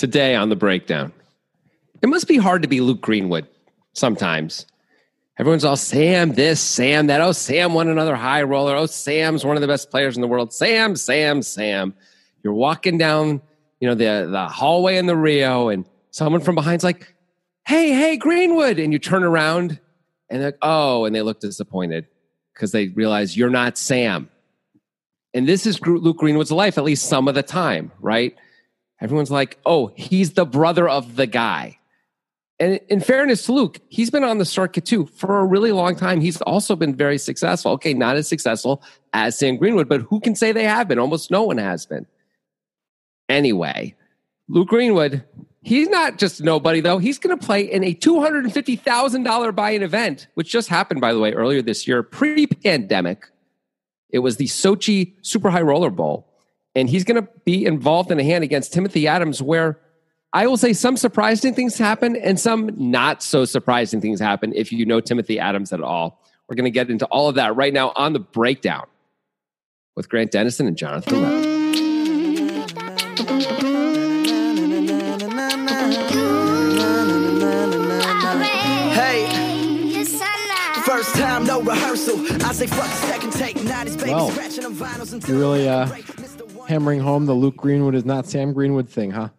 today on the breakdown. It must be hard to be Luke Greenwood sometimes. Everyone's all Sam this, Sam that. Oh, Sam won another high roller. Oh, Sam's one of the best players in the world. Sam, Sam, Sam. You're walking down, you know, the the hallway in the Rio, and someone from behind's like, "Hey, hey, Greenwood!" And you turn around, and they're like, "Oh," and they look disappointed because they realize you're not Sam. And this is Luke Greenwood's life, at least some of the time, right? Everyone's like, "Oh, he's the brother of the guy." And in fairness to Luke, he's been on the circuit too for a really long time. He's also been very successful. Okay, not as successful as Sam Greenwood, but who can say they have been? Almost no one has been. Anyway, Luke Greenwood, he's not just nobody though. He's going to play in a $250,000 buy-in event, which just happened, by the way, earlier this year, pre-pandemic. It was the Sochi Super High Roller Bowl. And he's going to be involved in a hand against Timothy Adams where – I will say some surprising things happen and some not so surprising things happen if you know Timothy Adams at all. We're going to get into all of that right now on the breakdown with Grant Dennison and Jonathan Webb. First time, no rehearsal. I say fuck second take. baby well, scratching on vinyls until You're really uh, hammering home the Luke Greenwood is not Sam Greenwood thing, huh?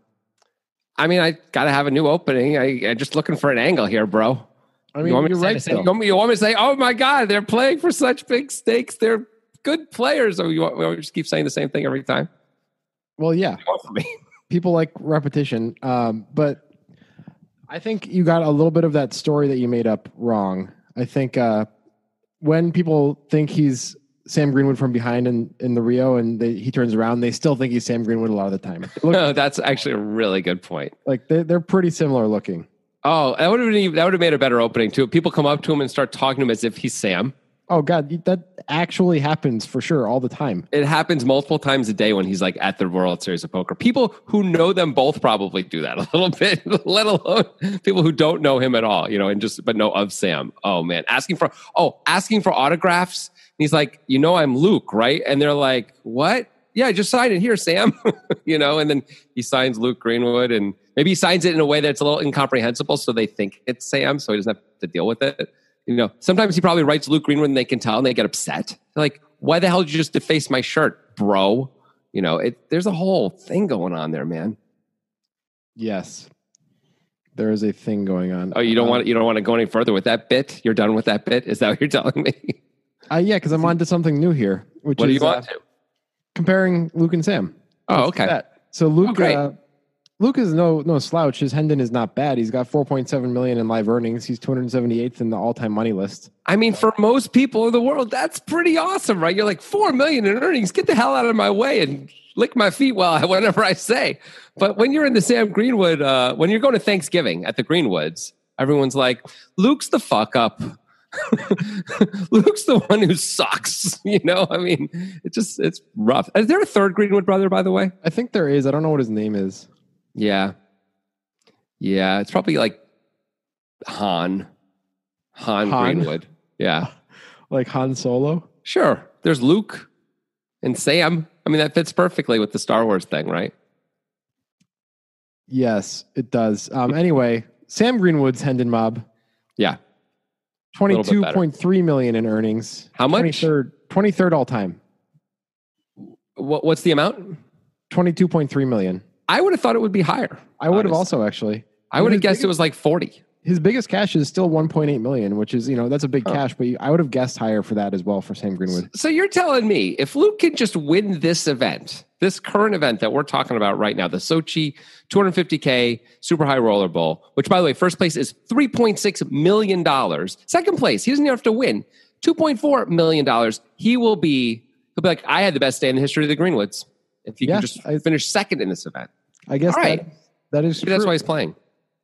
I mean, I got to have a new opening. I, am just looking for an angle here, bro. I mean, you want me you're to right. Say, you, want me, you want me to say, oh my God, they're playing for such big stakes. They're good players. Or you want, we just keep saying the same thing every time? Well, yeah. People like repetition. Um, but I think you got a little bit of that story that you made up wrong. I think uh, when people think he's Sam Greenwood from behind in, in the Rio and they, he turns around, they still think he's Sam Greenwood a lot of the time. Look, no, that's actually a really good point. Like they're, they're pretty similar looking. Oh, that would have been, that would have made a better opening too. People come up to him and start talking to him as if he's Sam. Oh God, that actually happens for sure all the time. It happens multiple times a day when he's like at the World Series of Poker. People who know them both probably do that a little bit, let alone people who don't know him at all, you know, and just but know of Sam. Oh man, asking for oh, asking for autographs he's like, you know, I'm Luke, right? And they're like, what? Yeah, I just signed it here, Sam. you know, and then he signs Luke Greenwood, and maybe he signs it in a way that's a little incomprehensible, so they think it's Sam, so he doesn't have to deal with it. You know, sometimes he probably writes Luke Greenwood, and they can tell, and they get upset. They're like, why the hell did you just deface my shirt, bro? You know, it, there's a whole thing going on there, man. Yes, there is a thing going on. Oh, you don't um, want you don't want to go any further with that bit? You're done with that bit? Is that what you're telling me? Uh, yeah, because I'm on to something new here. Which what is, do you want uh, to? Comparing Luke and Sam. Oh, okay. That. So Luke, Oh, uh, Luke is no no slouch. His Hendon is not bad. He's got 4.7 million in live earnings. He's 278th in the all time money list. I mean, for most people in the world, that's pretty awesome, right? You're like four million in earnings. Get the hell out of my way and lick my feet while I, whenever I say. But when you're in the Sam Greenwood, uh, when you're going to Thanksgiving at the Greenwoods, everyone's like, "Luke's the fuck up." Luke's the one who sucks. You know, I mean, it just it's rough. Is there a third Greenwood brother, by the way? I think there is. I don't know what his name is. Yeah, yeah, it's probably like Han, Han, Han? Greenwood. Yeah, Like Han Solo. sure. There's Luke and Sam. I mean, that fits perfectly with the Star Wars thing, right? Yes, it does. Um, anyway, Sam Greenwood's Hendon Mob, Yeah. Bit better. 22.3 million in earnings. How much? 23rd, 23rd all time. What, what's the amount? 22.3 million. I would have thought it would be higher. I would have also actually. I would have guessed it was like 40. His biggest cash is still 1.8 million, which is, you know, that's a big Oh. cash, but I would have guessed higher for that as well for Sam Greenwood. So you're telling me if Luke can just win this event, this current event that we're talking about right now, the Sochi 250K Super High Roller Bowl, which by the way, first place is $3.6 million. Second place, he doesn't even have to win, $2.4 million. He will be, he'll be like, I had the best day in the history of the Greenwoods. If he Yeah, can just I- finish second in this event. I guess All right. that, that is that's why he's playing.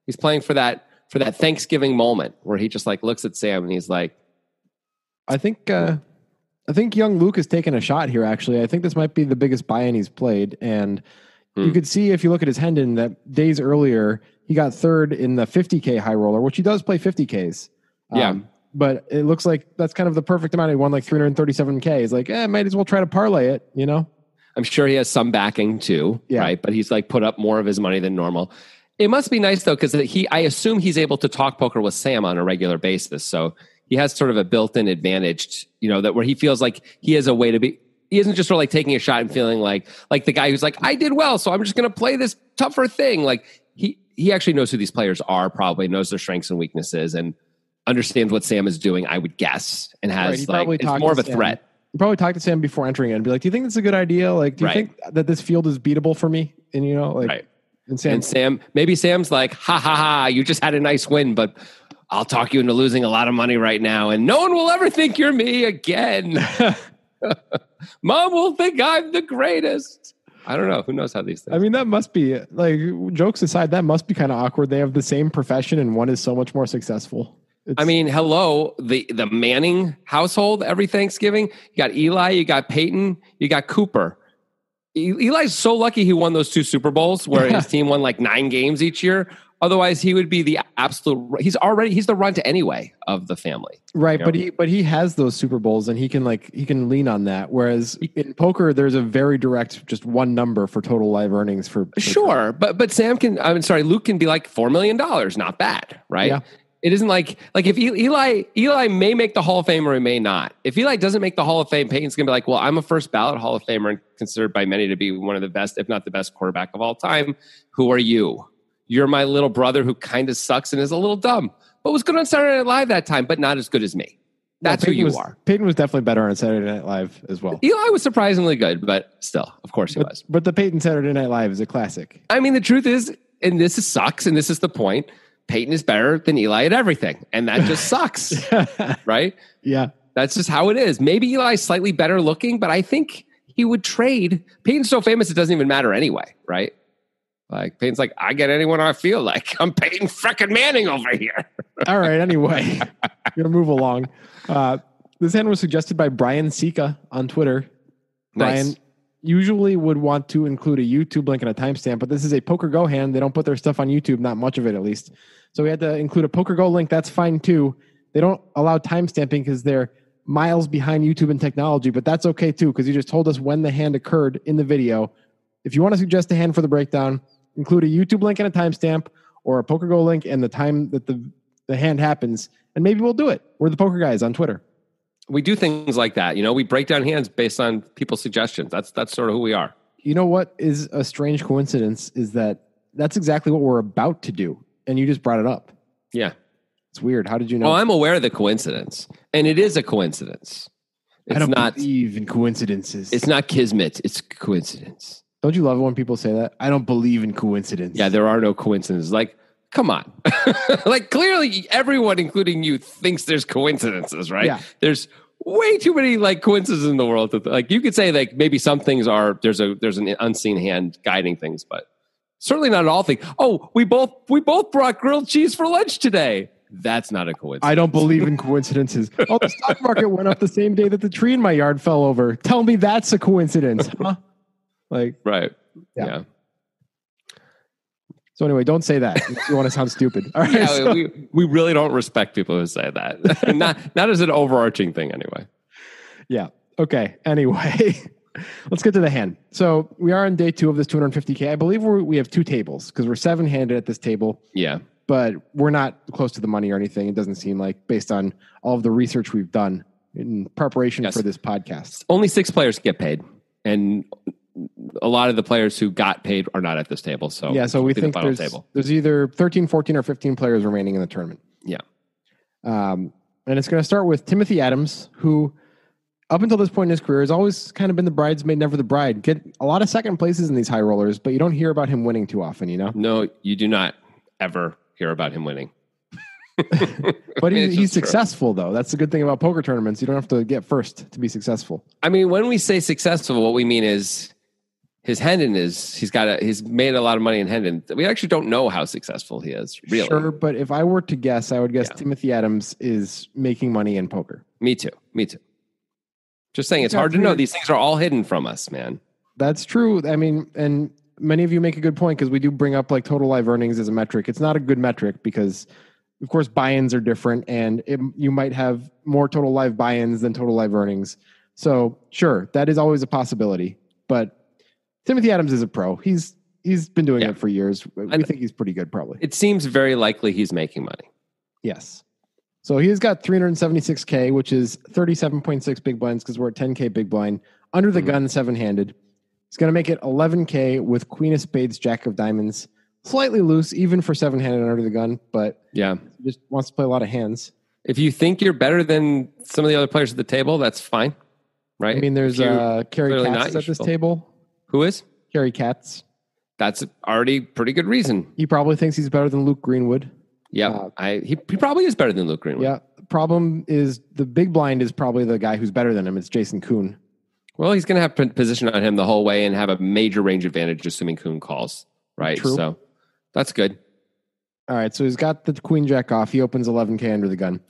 He's playing for that for that Thanksgiving moment where he just like looks at Sam and he's like, I think uh, I think young Luke has taken a shot here. Actually, I think this might be the biggest buy-in he's played, and Hmm. you could see if you look at his Hendon that days earlier he got third in the 50k high roller, which he does play 50ks. Yeah. Um, but it looks like that's kind of the perfect amount. He won like 337k. He's like, eh, might as well try to parlay it, you know? I'm sure he has some backing too, Yeah. right? But he's like put up more of his money than normal. It must be nice though, because he, I assume he's able to talk poker with Sam on a regular basis. So he has sort of a built-in advantage, you know, that where he feels like he has a way to be. He isn't just sort of like taking a shot and feeling like like the guy who's like, I did well, so I'm just going to play this tougher thing. Like he he actually knows who these players are, probably knows their strengths and weaknesses, and understands what Sam is doing. I would guess, and has he like it's talked more of a Sam. threat. You probably talk to Sam before entering it and be like, "Do you think it's a good idea? Like, do you Right. think that this field is beatable for me?" And you know, like, Right. And Sam, And Sam, maybe Sam's like, ha ha ha, you just had a nice win, but I'll talk you into losing a lot of money right now, and no one will ever think you're me again. Mom will think I'm the greatest. I don't know. Who knows how these things? I mean, that must be like jokes aside, that must be kind of awkward. They have the same profession, and one is so much more successful. It's, I mean, hello, the the Manning household every Thanksgiving. You got Eli, you got Peyton, you got Cooper. Eli's so lucky he won those two Super Bowls where his team won like nine games each year. Otherwise, he would be the absolute. He's already he's the runt anyway of the family. right, you but he but he has those Super Bowls, and he can like he can lean on that. Whereas in poker, there's a very direct, just one number for total live earnings for, for Sure, but but Sam can. I'm sorry, Luke can be like four million dollars. Not bad, right? Yeah. It isn't like like if Eli Eli may make the Hall of Fame or he may not. If Eli doesn't make the Hall of Fame, Peyton's gonna be like, well, I'm a first ballot Hall of Famer and considered by many to be one of the best, if not the best quarterback of all time. Who are you? You're my little brother who kind of sucks and is a little dumb, but was good on Saturday Night Live that time, but not as good as me. That's who you was, are. Peyton was definitely better on Saturday Night Live as well. Eli was surprisingly good, but still, of course he But, was. but the Peyton Saturday Night Live is a classic. I mean, the truth is, and this is sucks, and this is the point. Peyton is better than Eli at everything, and that just sucks, right? yeah. That's just how it is. Maybe Eli's slightly better looking, but I think he would trade. Peyton's so famous it doesn't even matter anyway, right? Like Peyton's like, I get anyone I feel like. I'm Peyton frickin' Manning over here. All right. Anyway, we're gonna move along. Uh, this hand was suggested by Brian Sika on Twitter. Brian Nice. Usually would want to include a YouTube link and a timestamp, but this is a Poker Go hand. They don't put their stuff on YouTube, not much of it at least. So we had to include a Poker Go link. That's fine too. They don't allow timestamping because they're miles behind YouTube and technology, but that's okay too because you just told us when the hand occurred in the video. If you want to suggest a hand for the breakdown, include a YouTube link and a timestamp or a Poker Go link and the time that the, the hand happens, and maybe we'll do it. We're the Poker Guys on Twitter. We do things like that. You know, we break down hands based on people's suggestions. That's that's sort of who we are. you know what is a strange coincidence is that that's exactly what we're about to do and you just brought it up Yeah. it's weird how did you know Oh, I'm aware of the coincidence, and it is a coincidence. i It's don't not. believe in coincidences It's not kismet. It's coincidence. don't you love it when people say that i don't believe in coincidence Yeah, there are no coincidences. Like, come on. like, clearly, everyone, including you, thinks there's coincidences, right? Yeah. There's way too many like coincidences in the world. That, like, you could say like maybe some things are there's a there's an unseen hand guiding things, but certainly not all things. Oh, we both we both brought grilled cheese for lunch today. That's not a coincidence. i don't believe in coincidences oh the stock market went up the same day that the tree in my yard fell over tell me that's a coincidence huh like right. Yeah. yeah. So anyway don't say that you want to sound stupid all right yeah, so- we, we really don't respect people who say that. not not as an overarching thing, anyway. Yeah. Okay. Anyway, let's get to the hand. So we are on day two of this 250K. I believe we're, we have two tables because we're seven handed at this table, Yeah, but we're not close to the money or anything. It doesn't seem like based on all of the research we've done in preparation Yes. for this podcast. only six players get paid, and a lot of the players who got paid are not at this table. So yeah. So we the think final there's, table. there's either 13, 14, or 15 players remaining in the tournament. Yeah, Um, and it's going to start with Timothy Adams, who up until this point in his career has always kind of been the bridesmaid, never the bride. Get a lot of second places in these high rollers, but you don't hear about him winning too often, you know? no, you do not ever hear about him winning. But he, It's he's just true. successful, though. That's the good thing about poker tournaments. You don't have to get first to be successful. I mean, when we say successful, what we mean is his Hendon is he's got a he's made a lot of money in Hendon. We actually don't know how successful he is. Really, Sure, but if I were to guess, I would guess Yeah. Timothy Adams is making money in poker. me too, me too. Just saying, it's Yeah, hard to know. These things are all hidden from us, man. That's true. I mean, and many of you make a good point because we do bring up like total live earnings as a metric. It's not a good metric because, of course, buy-ins are different, and it, you might have more total live buy-ins than total live earnings. So, sure, that is always a possibility. But Timothy Adams is a pro. He's he's been doing Yeah. it for years. We I- think he's pretty good, probably. It seems very likely he's making money. Yes. So he's got 376k, which is 37.6 big blinds because we're at 10k big blind under the Mhm. gun, seven handed. He's going to make it 11k with Queen of Spades, Jack of Diamonds, slightly loose even for seven handed under the gun, but Yeah. he just wants to play a lot of hands. If you think you're better than some of the other players at the table, that's fine. Right? I mean, there's uh, Cary Katz not, is you at this table. Who is? Cary Katz. That's already pretty good reason. He probably thinks he's better than Luke Greenwood. Yeah. Uh, I he, he probably is better than Luke Greenwood. Yeah. Problem is the big blind is probably the guy who's better than him. It's Jason Koon. Well, he's going to have p- position on him the whole way and have a major range advantage, assuming Koon calls. Right. True. So that's good. All right, so he's got the queen jack off. He opens 11k under the gun.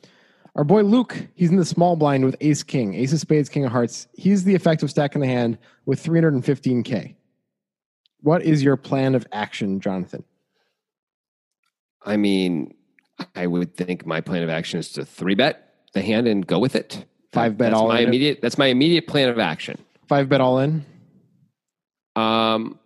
Our boy Luke, he's in the small blind with ace king, ace of spades, king of hearts. He's the effective stack in the hand with 315k. What is your plan of action, Jonathan? I mean, I would think my plan of action is to three bet the hand and go with it. Five bet that's all my in it? immediate. That's my immediate plan of action. Five bet all in. Um,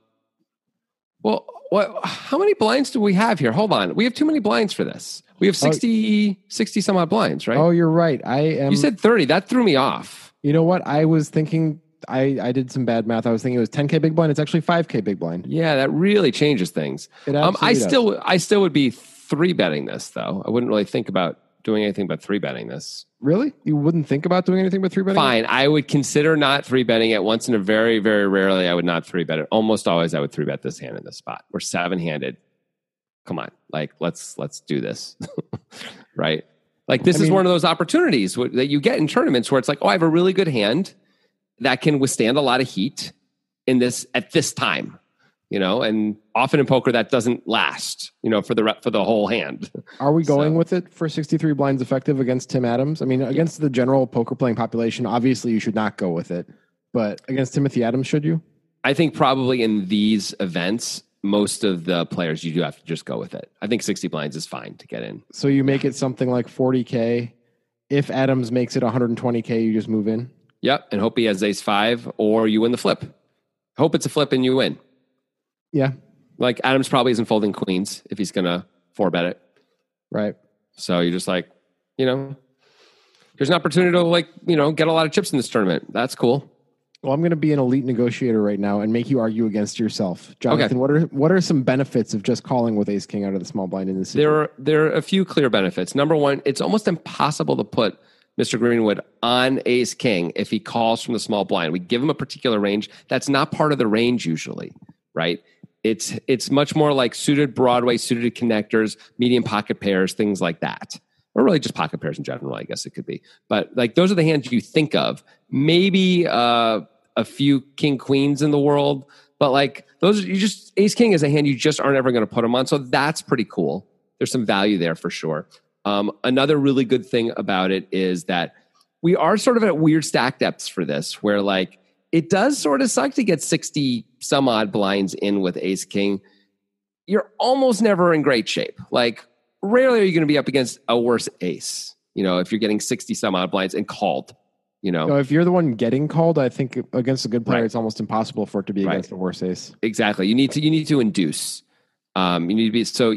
well, what? How many blinds do we have here? Hold on, we have too many blinds for this. We have 60, 60 some odd blinds, right? Oh, you're right. I am. you said thirty. That threw me off. You know what? I was thinking. I I did some bad math. I was thinking it was 10k big blind. It's actually 5k big blind. Yeah, that really changes things. It Um, I does. still, I still would be three betting this though. I wouldn't really think about doing anything but three betting this. really. You wouldn't think about doing anything but three betting. Fine, I would consider not three betting it once in a very, very rarely. I would not three bet it. Almost always, I would three bet this hand in this spot. We're seven handed. Come on, like let's let's do this, right? Like this I is mean- one of those opportunities that you get in tournaments where it's like, oh, I have a really good hand that can withstand a lot of heat in this at this time, you know. And often in poker, that doesn't last, you know, for the for the whole hand. Are we going So- with it for 63 blinds effective against Tim Adams? I mean, against the general poker playing population, obviously you should not go with it. But against Timothy Adams, should you? I think probably in these events, most of the players you do have to just go with it. I think 60 blinds is fine to get in. So you make it something like 40K. If Adams makes it 120K, you just move in. Yep. And hope he has ace five or you win the flip. Hope it's a flip and you win. Yeah, Like Adams probably isn't folding queens if he's going to four bet it. right. So you're just like, you know, there's an opportunity to like, you know, get a lot of chips in this tournament. That's cool. Well, I'm going to be an elite negotiator right now and make you argue against yourself, Jonathan. What are what are some benefits of just calling with Ace King out of the small blind in this? There are there are a few clear benefits. Number one, it's almost impossible to put Mr. Greenwood on Ace King if he calls from the small blind. We give him a particular range that's not part of the range usually, right? It's it's much more like suited Broadway, suited connectors, medium pocket pairs, things like that. Or really just pocket pairs in general, I guess it could be. But like those are the hands you think of. Maybe uh, a few king queens in the world, but like those, you just ace king is a hand you just aren't ever going to put them on. So that's pretty cool. There's some value there for sure. Um, another really good thing about it is that we are sort of at weird stack depths for this, where like it does sort of suck to get 60 some odd blinds in with ace king. You're almost never in great shape. Like rarely are you going to be up against a worse ace. You know, if you're getting 60 some odd blinds and called, you know, So if you're the one getting called, I think against a good player, Right. it's almost impossible for it to be Right. against a worse ace. exactly. You need to, you need to induce. Um, you need to be, so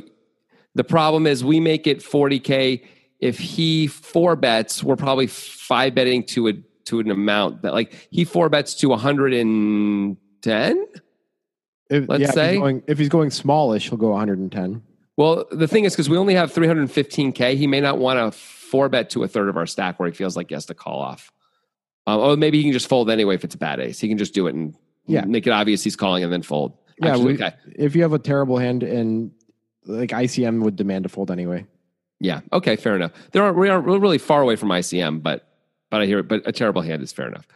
the problem is we make it 40K. If he four bets, we're probably five betting to a, to an amount that like he four bets to 110. If, Let's yeah, if say- he's going, if he's going smallish, he'll go 110. Well, the thing is, because we only have 315K, he may not want to four bet to a third of our stack where he feels like he has to call off. Um, or maybe he can just fold anyway if it's a bad ace. He can just do it and Yeah. make it obvious he's calling and then fold. Yeah, Actually, we, okay. if you have a terrible hand and like ICM would demand a fold anyway. Yeah. Okay. Fair enough. There are we are we're really far away from ICM, but but I hear it. But a terrible hand is fair enough.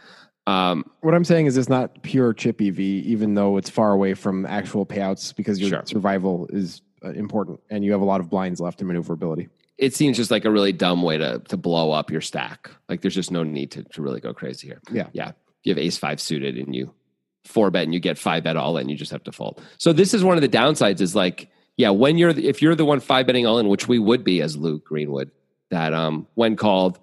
Um, What I'm saying is it's not pure chip EV, even though it's far away from actual payouts because your Sure. survival is uh, important and you have a lot of blinds left in maneuverability. it seems just like a really dumb way to to blow up your stack. Like there's just no need to to really go crazy here. Yeah. Yeah. You have ace five suited and you four bet and you get five bet all in, you just have to fold. So this is one of the downsides is like, yeah, when you're if you're the one five betting all in, which we would be as Luke Greenwood, that um when called,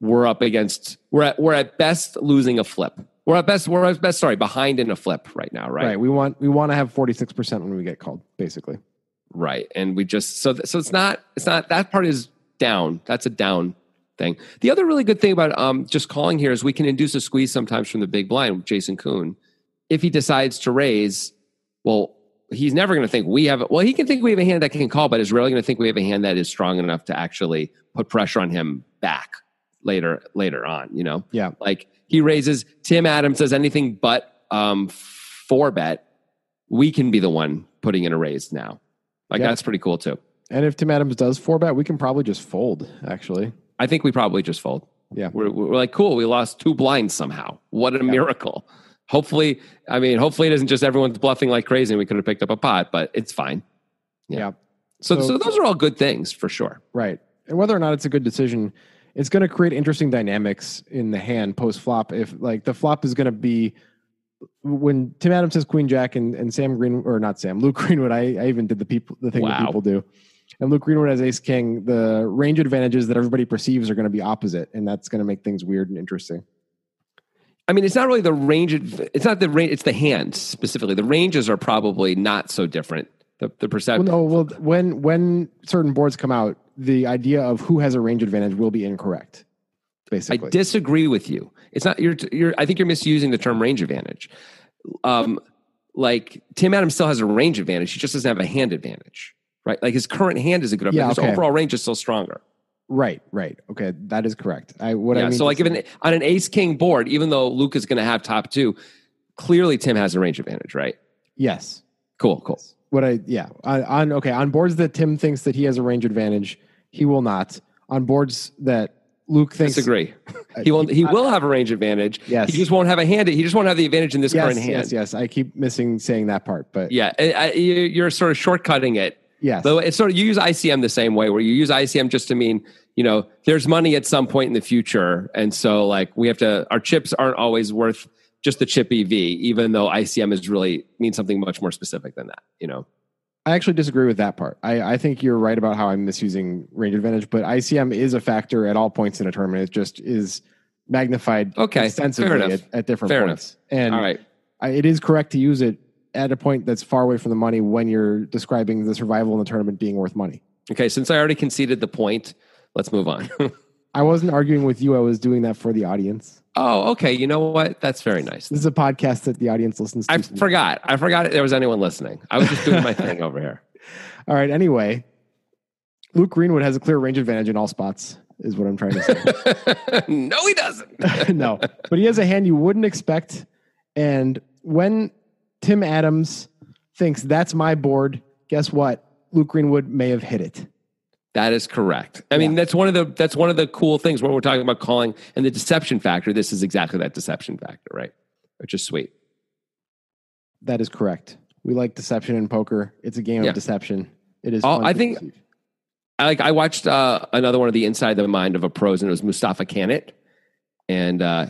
we're up against we're at we're at best losing a flip. We're at best. We're at best. Sorry, behind in a flip right now. Right. Right. We want we want to have forty six percent when we get called, basically. Right. And we just so so it's not it's not that part is down. That's a down thing. The other really good thing about um just calling here is we can induce a squeeze sometimes from the big blind with Jason Koon. If he decides to raise, well, he's never going to think we have. Well, he can think we have a hand that can call, but is rarely going to think we have a hand that is strong enough to actually put pressure on him back later later on. You know. Yeah. Like he raises. Tim Adams does anything but um four bet. We can be the one putting in a raise now. Like Yeah. that's pretty cool too. And if Tim Adams does four bet, we can probably just fold. Actually, I think we probably just fold. Yeah. We're, we're like, cool, we lost two blinds somehow. What a miracle. Hopefully, I mean, hopefully it isn't just everyone's bluffing like crazy and we could have picked up a pot, but it's fine. Yeah. yeah. So, So- so those are all good things for sure. Right. And whether or not it's a good decision, it's going to create interesting dynamics in the hand post flop. If like the flop is going to be when Tim Adams says Queen Jack and, and Sam Green or not Sam Luke Greenwood. I, I even did the people the thing that people do. And Luke Greenwood has Ace King. The range advantages that everybody perceives are going to be opposite, and that's going to make things weird and interesting. I mean, it's not really the range. It's not the range. It's the hand specifically. The ranges are probably not so different. The, the Well, perception. no, well, when when certain boards come out, the idea of who has a range advantage will be incorrect. Basically, I disagree with you. It's not you're you're I think you're misusing the term range advantage. Um like Tim Adams still has a range advantage. He just doesn't have a hand advantage. Right? Like his current hand is a good Yeah, his okay. overall range is still stronger. right, right, okay, that is correct. I what I yeah. mean. So like an, on an ace king board, even though Luke is gonna have top two, clearly Tim has a range advantage, right? yes, Cool, cool. what I yeah on, on okay on boards that Tim thinks that he has a range advantage, he will not. On boards that Luke thinks Disagree. Uh, he will he will have a range advantage. Yes. He just won't have a hand. He just won't have the advantage in this Yes, current hand. yes, yes. I keep missing saying that part, but Yeah. I, I, you- you're sort of shortcutting it yes, Though it's sort of you use ICM the same way, where you use ICM just to mean you know there's money at some point in the future, and so like we have to our chips aren't always worth just the chip EV, even though ICM is really means something much more specific than that. You know, I actually disagree with that part. I, I think you're right about how I'm misusing range advantage, but ICM is a factor at all points in a tournament. It just is magnified Okay, extensively at, at different Fair points. And all right. I, it is correct to use it at a point that's far away from the money when you're describing the survival in the tournament being worth money. Okay, since I already conceded the point, let's move on. I wasn't arguing with you. I was doing that for the audience. Oh, okay. You know what? That's very nice. This is a podcast that the audience listens to. I forgot. I forgot there was anyone listening. I was just doing my thing over here. All right. Anyway, Luke Greenwood has a clear range advantage in all spots, is what I'm trying to say. no, he doesn't. no, but he has a hand you wouldn't expect. And when Tim Adams thinks that's my board, guess what? Luke Greenwood may have hit it. That is correct. I mean, that's one of the that's one of the cool things when we're talking about calling and the deception factor. This is exactly that deception factor, right? Which is sweet. That is correct. We like deception in poker. It's a game Yeah. of deception. It is. I think- deceive. I like I watched uh, another one of the Inside the Mind of a Pros, and it was Mustapha Kanit, and uh,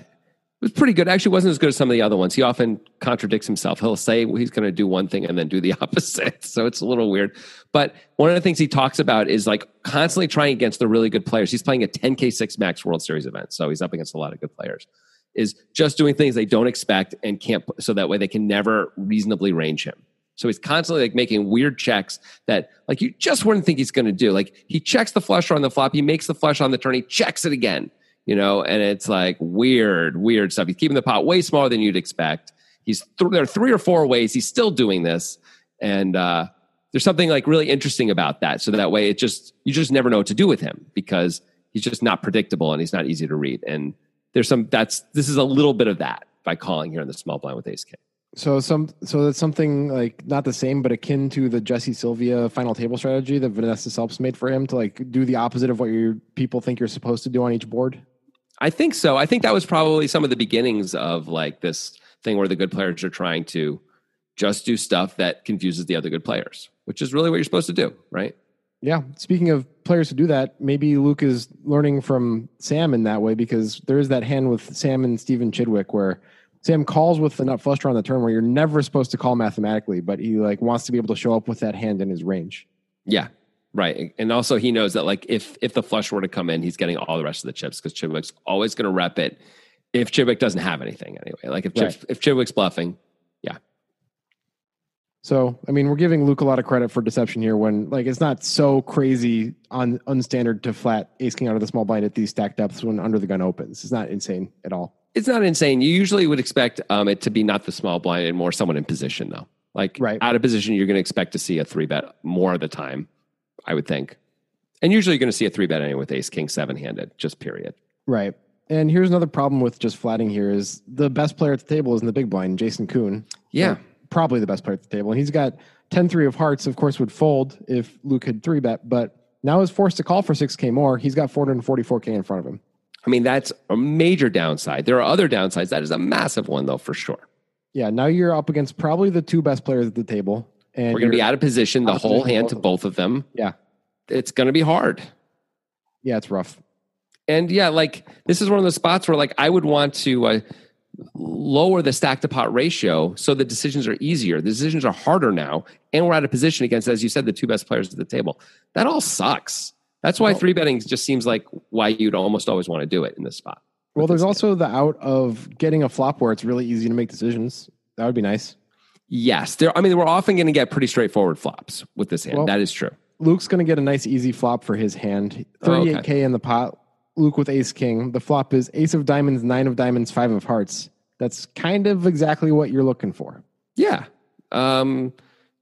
was pretty good. Actually, wasn't as good as some of the other ones. He often contradicts himself. He'll say he's going to do one thing and then do the opposite. So it's a little weird. But one of the things he talks about is like constantly trying against the really good players. He's playing a 10K six max World Series event, so he's up against a lot of good players. Is just doing things they don't expect and can't, so that way they can never reasonably range him. So he's constantly like making weird checks that like you just wouldn't think he's going to do. Like he checks the flush on the flop, he makes the flush on the turn, he checks it again, you know, and it's like weird, weird stuff. He's keeping the pot way smaller than you'd expect. He's th- there are three or four ways he's still doing this, and uh, there's something like really interesting about that. So that way, it just you just never know what to do with him because he's just not predictable and he's not easy to read. And there's some that's this is a little bit of that by calling here in the small blind with Ace King. So some so that's something like not the same, but akin to the Jesse Sylvia final table strategy that Vanessa Selbst made for him to like do the opposite of what your people think you're supposed to do on each board. I think so. I think that was probably some of the beginnings of like this thing where the good players are trying to just do stuff that confuses the other good players, which is really what you're supposed to do, right? Yeah. Speaking of players who do that, maybe Luke is learning from Sam in that way because there is that hand with Sam and Stephen Chidwick where Sam calls with the nut flush draw on the turn where you're never supposed to call mathematically, but he like wants to be able to show up with that hand in his range. Yeah. Right. And also he knows that like if if the flush were to come in, he's getting all the rest of the chips because Chidwick's always going to rep it if Chidwick doesn't have anything anyway. Like if Right. if Chidwick's bluffing, yeah. So, I mean, we're giving Luke a lot of credit for deception here when, like, it's not so crazy on unstandard to flat ace king out of the small blind at these stack depths when under the gun opens. It's not insane at all. it's not insane. You usually would expect um, it to be not the small blind and more someone in position though. Like Right. out of position, you're going to expect to see a three bet more of the time, I would think. And usually you're going to see a three bet anyway with ace king seven handed, just period. Right. And here's another problem with just flatting here is the best player at the table is in the big blind, Jason Koon. Yeah. Probably the best player at the table. And he's got 10 3 of hearts, of course, would fold if Luke had three bet, but now is forced to call for 6K more. He's got 444K in front of him. I mean, that's a major downside. There are other downsides. That is a massive one, though, for sure. Yeah. Now you're up against probably the two best players at the table. And We're going to be out of position the of whole position hand to both of them. Yeah. It's going to be hard. Yeah. It's rough. And yeah, like this is one of the spots where like I would want to uh, lower the stack to pot ratio so the decisions are easier. The decisions are harder now, and we're out of position against, as you said, the two best players at the table. That all sucks. That's why Well- three betting just seems like why you'd almost always want to do it in this spot. Well, there's also the out of getting a flop where it's really easy to make decisions. That would be nice. Yes, there. I mean, we're often going to get pretty straightforward flops with this hand. Well- that is true. Luke's going to get a nice easy flop for his hand. Oh, okay. 38K in the pot. Luke with ace king. The flop is ace of diamonds, nine of diamonds, five of hearts. That's kind of exactly what you're looking for. Yeah. Um,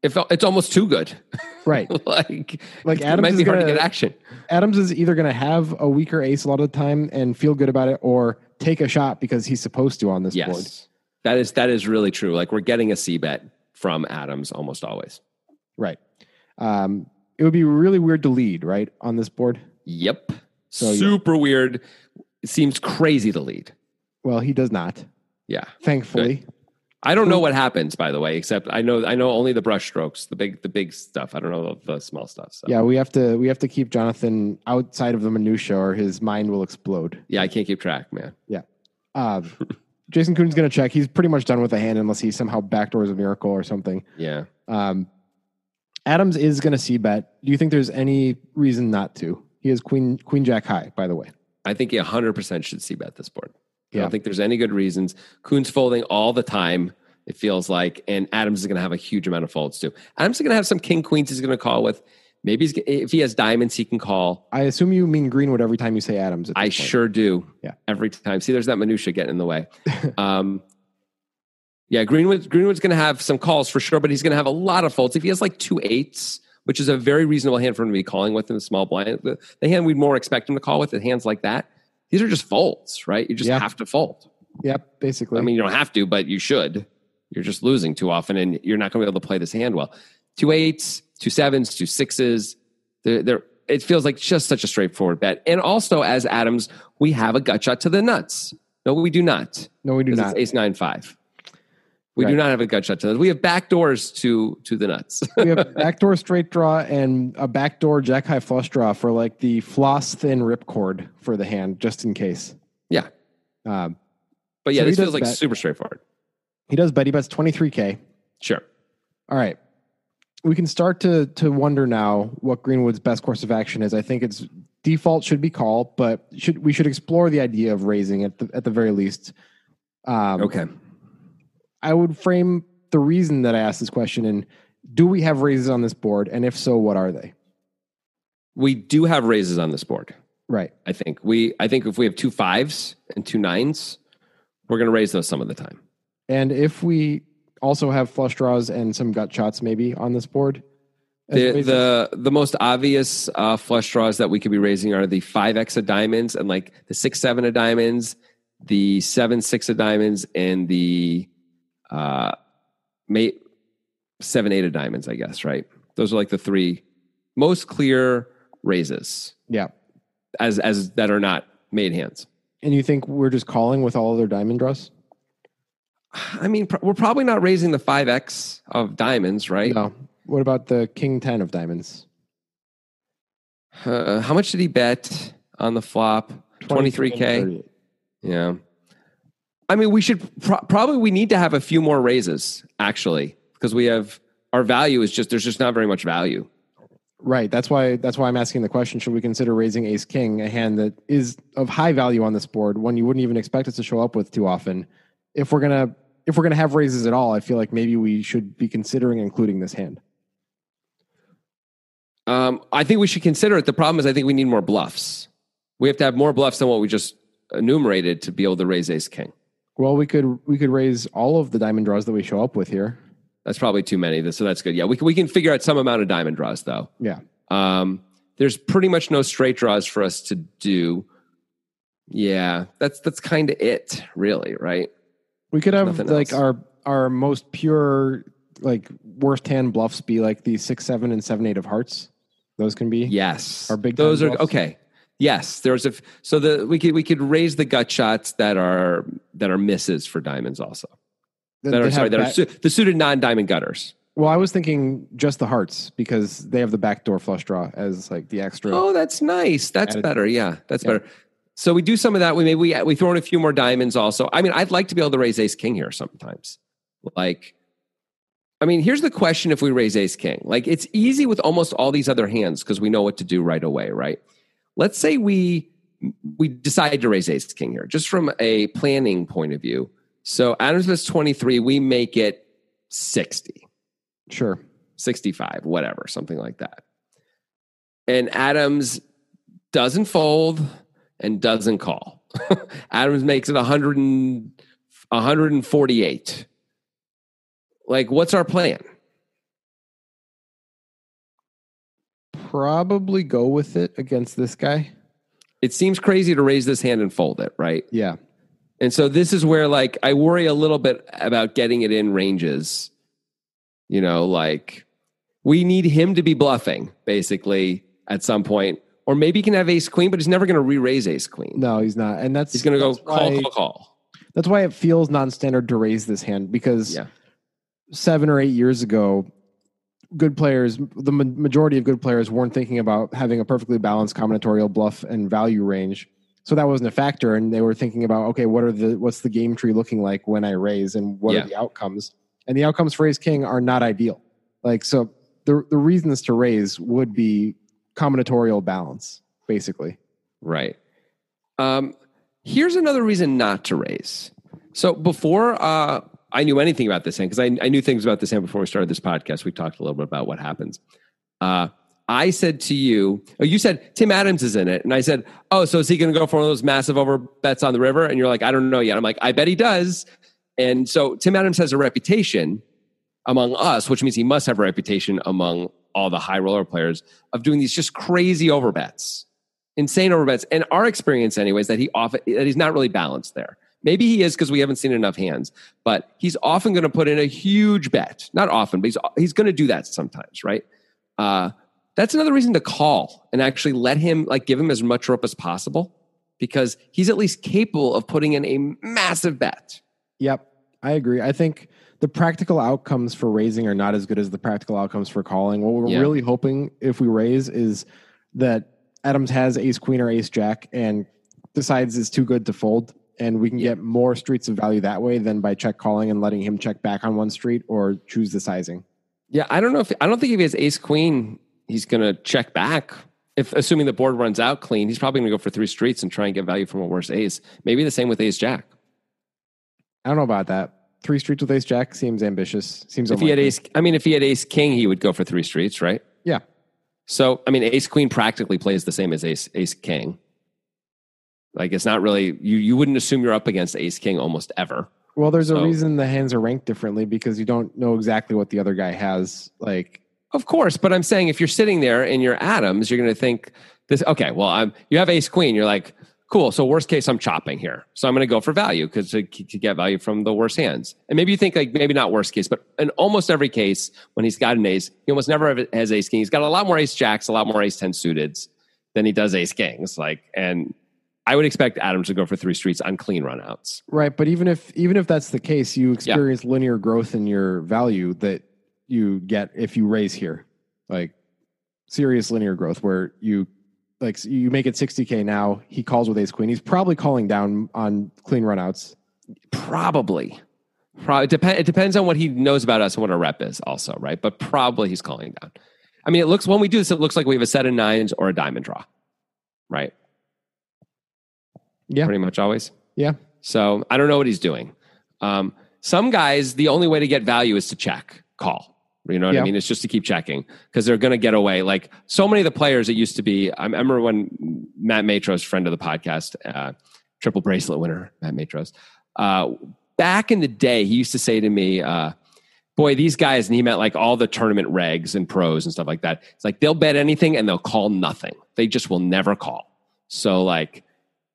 it felt, it's almost too good. Right. like, Like Adams might is be hard to gonna- get action. Adams is either going to have a weaker ace a lot of the time and feel good about it or take a shot because he's supposed to on this Yes, board. That is that is really true. Like we're getting a C bet from Adams almost always. Right. Um, it would be really weird to lead, right, on this board. Yep. So, yeah. Super weird. It seems crazy to lead. Well, he does not, Yeah. thankfully. I don't know what happens, by the way, except I know I know only the brush strokes, the big the big stuff. I don't know the, the small stuff. So Yeah, we have to we have to keep Jonathan outside of the minutia or his mind will explode. yeah, I can't keep track, man. Yeah. Um, Jason Koon's going to check. He's pretty much done with the hand unless he somehow backdoors a miracle or something. Yeah. Um, Adams is going to C bet. Do you think there's any reason not to? He has queen queen jack high, by the way. I think he 100% should C bet this board. I Yeah. don't think there's any good reasons. Koon's folding all the time, it feels like, and Adams is going to have a huge amount of folds too. Adams is going to have some king queens he's going to call with. Maybe he's, if he has diamonds, he can call. I assume you mean Greenwood every time you say Adams. I point. sure do. Yeah. Every time. See, there's that minutia getting in the way. um, yeah, Greenwood. Greenwood's going to have some calls for sure, but he's going to have a lot of folds. If he has like two eights, which is a very reasonable hand for him to be calling with in the small blind, the, the hand we'd more expect him to call with, the hands like that, these are just folds, right? You just Yeah. have to fold. Yep, basically. I mean, you don't have to, but you should. You're just losing too often, and you're not going to be able to play this hand well. Two eights, two sevens, two sixes. They're, they're, it feels like just such a straightforward bet. And also, as Adams, we have a gut shot to the nuts. No, we do not. no, we do not. it's ace nine five. We Right. do not have a gut shot to the. We have back doors to to the nuts. we have a backdoor straight draw and a backdoor jack high flush draw for like the floss thin ripcord for the hand, just in case. yeah, Um, but yeah, So he this feels like bet. super straightforward. he does bet. He bets 23K. Sure. All right. We can start to to wonder now what Greenwood's best course of action is. I think its default should be call, but should we should explore the idea of raising at the at the very least. Um, Okay. I would frame the reason that I asked this question in do we have raises on this board? And if so, what are they? We do have raises on this board. Right. I think we. I think if we have two fives and two nines, we're going to raise those some of the time. And if we also have flush draws and some gut shots maybe on this board. The the the most obvious uh, flush draws that we could be raising are the five X of diamonds and like the six seven of diamonds, the seven six of diamonds, and the uh, mate seven eight of diamonds. I guess right. Those are like the three most clear raises yeah. as as that are not made hands. And you think we're just calling with all other diamond draws? I mean, pr- we're probably not raising the five X of diamonds, right? No. What about the king 10 of diamonds? Uh, how much did he bet on the flop? Twenty three k. Yeah. I mean, we should pro- probably we need to have a few more raises actually because we have our value is just there's just not very much value. Right. That's why that's why I'm asking the question, should we consider raising ace king, a hand that is of high value on this board, one you wouldn't even expect us to show up with too often. If we're gonna if we're gonna have raises at all, I feel like maybe we should be considering including this hand. Um, I think we should consider it. The problem is, I think we need more bluffs. We have to have more bluffs than what we just enumerated to be able to raise ace king. Well, we could we could raise all of the diamond draws that we show up with here. That's probably too many. So that's good. Yeah, we can, we can figure out some amount of diamond draws though. Yeah. Um, there's pretty much no straight draws for us to do. Yeah, that's that's kind of it, really, right? We could have Nothing like else. our our most pure like worst hand bluffs be like the six, seven, and seven, eight of hearts. Those can be. Yes, Our big those are bluffs? okay. Yes, there's a so the we could we could raise the gut shots that are that are misses for diamonds also. That- That are sorry that are su- the suited non diamond gutters. well, I was thinking just the hearts because they have the backdoor flush draw as like the extra. Oh, that's nice. That's Added- better. Yeah, that's Yeah. better. So we do some of that. We maybe we we throw in a few more diamonds also. I mean, I'd like to be able to raise ace king here sometimes. Like, I mean, here's the question: If we raise ace king, like it's easy with almost all these other hands because we know what to do right away, right? Let's say we we decide to raise ace king here, just from a planning point of view. So Adams is 23. We make it 60. Sure. 65, whatever, something like that. And Adams doesn't fold and doesn't call. Adams makes it 100 and, 148. Like, what's our plan? Probably go with it against this guy. It seems crazy to raise this hand and fold it, right? Yeah. And so this is where like I worry a little bit about getting it in ranges. You know, like we need him to be bluffing basically at some point, or maybe he can have ace queen, but he's never going to re-raise ace queen. No, he's not. And that's He's going to go call, why- call, call. That's why it feels non-standard to raise this hand because Yeah. seven or eight years ago, good players, the majority of good players weren't thinking about having a perfectly balanced combinatorial bluff and value range. So that wasn't a factor, and they were thinking about okay, what are the what's the game tree looking like when I raise, and what Yeah. are the outcomes? And the outcomes for Ace King are not ideal. Like so, the the reasons to raise would be combinatorial balance, basically. Right. Um, here's another reason not to raise. So before uh, I knew anything about this hand, because I, I knew things about this hand before we started this podcast, we talked a little bit about what happens. Uh, I said to you, oh, you said Tim Adams is in it. And I said, oh, so is he going to go for one of those massive over bets on the river? And you're like, I don't know yet. I'm like, I bet he does. And so Tim Adams has a reputation among us, which means he must have a reputation among all the high roller players of doing these just crazy overbets, insane overbets. And our experience, anyways, that he often that he's not really balanced there. Maybe he is because we haven't seen enough hands, but he's often going to put in a huge bet. Not often, but he's he's going to do that sometimes, right? Uh, that's another reason to call and actually let him like give him as much rope as possible because he's at least capable of putting in a massive bet. Yep, I agree. I think the practical outcomes for raising are not as good as the practical outcomes for calling. What we're Yeah. really hoping if we raise is that Adams has ace queen or ace jack and decides it's too good to fold. And we can get more streets of value that way than by check calling and letting him check back on one street or choose the sizing. Yeah, I don't know if I don't think if he has ace queen, he's going to check back. If assuming the board runs out clean, he's probably going to go for three streets and try and get value from a worse ace. Maybe the same with ace jack. I don't know about that. Three streets with ace jack seems ambitious. Seems If he had ace, I mean, if he had ace king, he would go for three streets, right? Yeah. So, I mean, ace queen practically plays the same as ace ace king. Like it's not really you. You wouldn't assume you're up against ace king almost ever. Well, there's a reason the hands are ranked differently because you don't know exactly what the other guy has. Like, Of course, but I'm saying if you're sitting there and you're Adams, you're going to think this. Okay, well, I'm you have ace queen. You're like, cool. So worst case, I'm chopping here. So I'm going to go for value because to, to get value from the worst hands. And maybe you think like maybe not worst case, but in almost every case when he's got an ace, he almost never has ace king. He's got a lot more ace jacks, a lot more ace ten suiteds than he does ace kings. Like, and I would expect Adams to go for three streets on clean runouts. Right, but even if even if that's the case, you experience linear growth in your value that you get if you raise here, like serious linear growth where you like you make it 60k now. He calls with ace queen. He's probably calling down on clean runouts. Probably. Probably depend. It depends on what he knows about us and what our rep is, also, right? But probably he's calling down. I mean, it looks when we do this, it looks like we have a set of nines or a diamond draw, right? Yeah. pretty much always. Yeah. So I don't know what he's doing. Um, some guys, the only way to get value is to check, call. You know what Yeah. I mean? It's just to keep checking because they're going to get away. Like so many of the players, it used to be. I remember when Matt Matros, friend of the podcast, uh, triple bracelet winner, Matt Matros, uh, back in the day, he used to say to me, uh, "Boy, these guys," and he meant like all the tournament regs and pros and stuff like that. It's like they'll bet anything and they'll call nothing. They just will never call. So like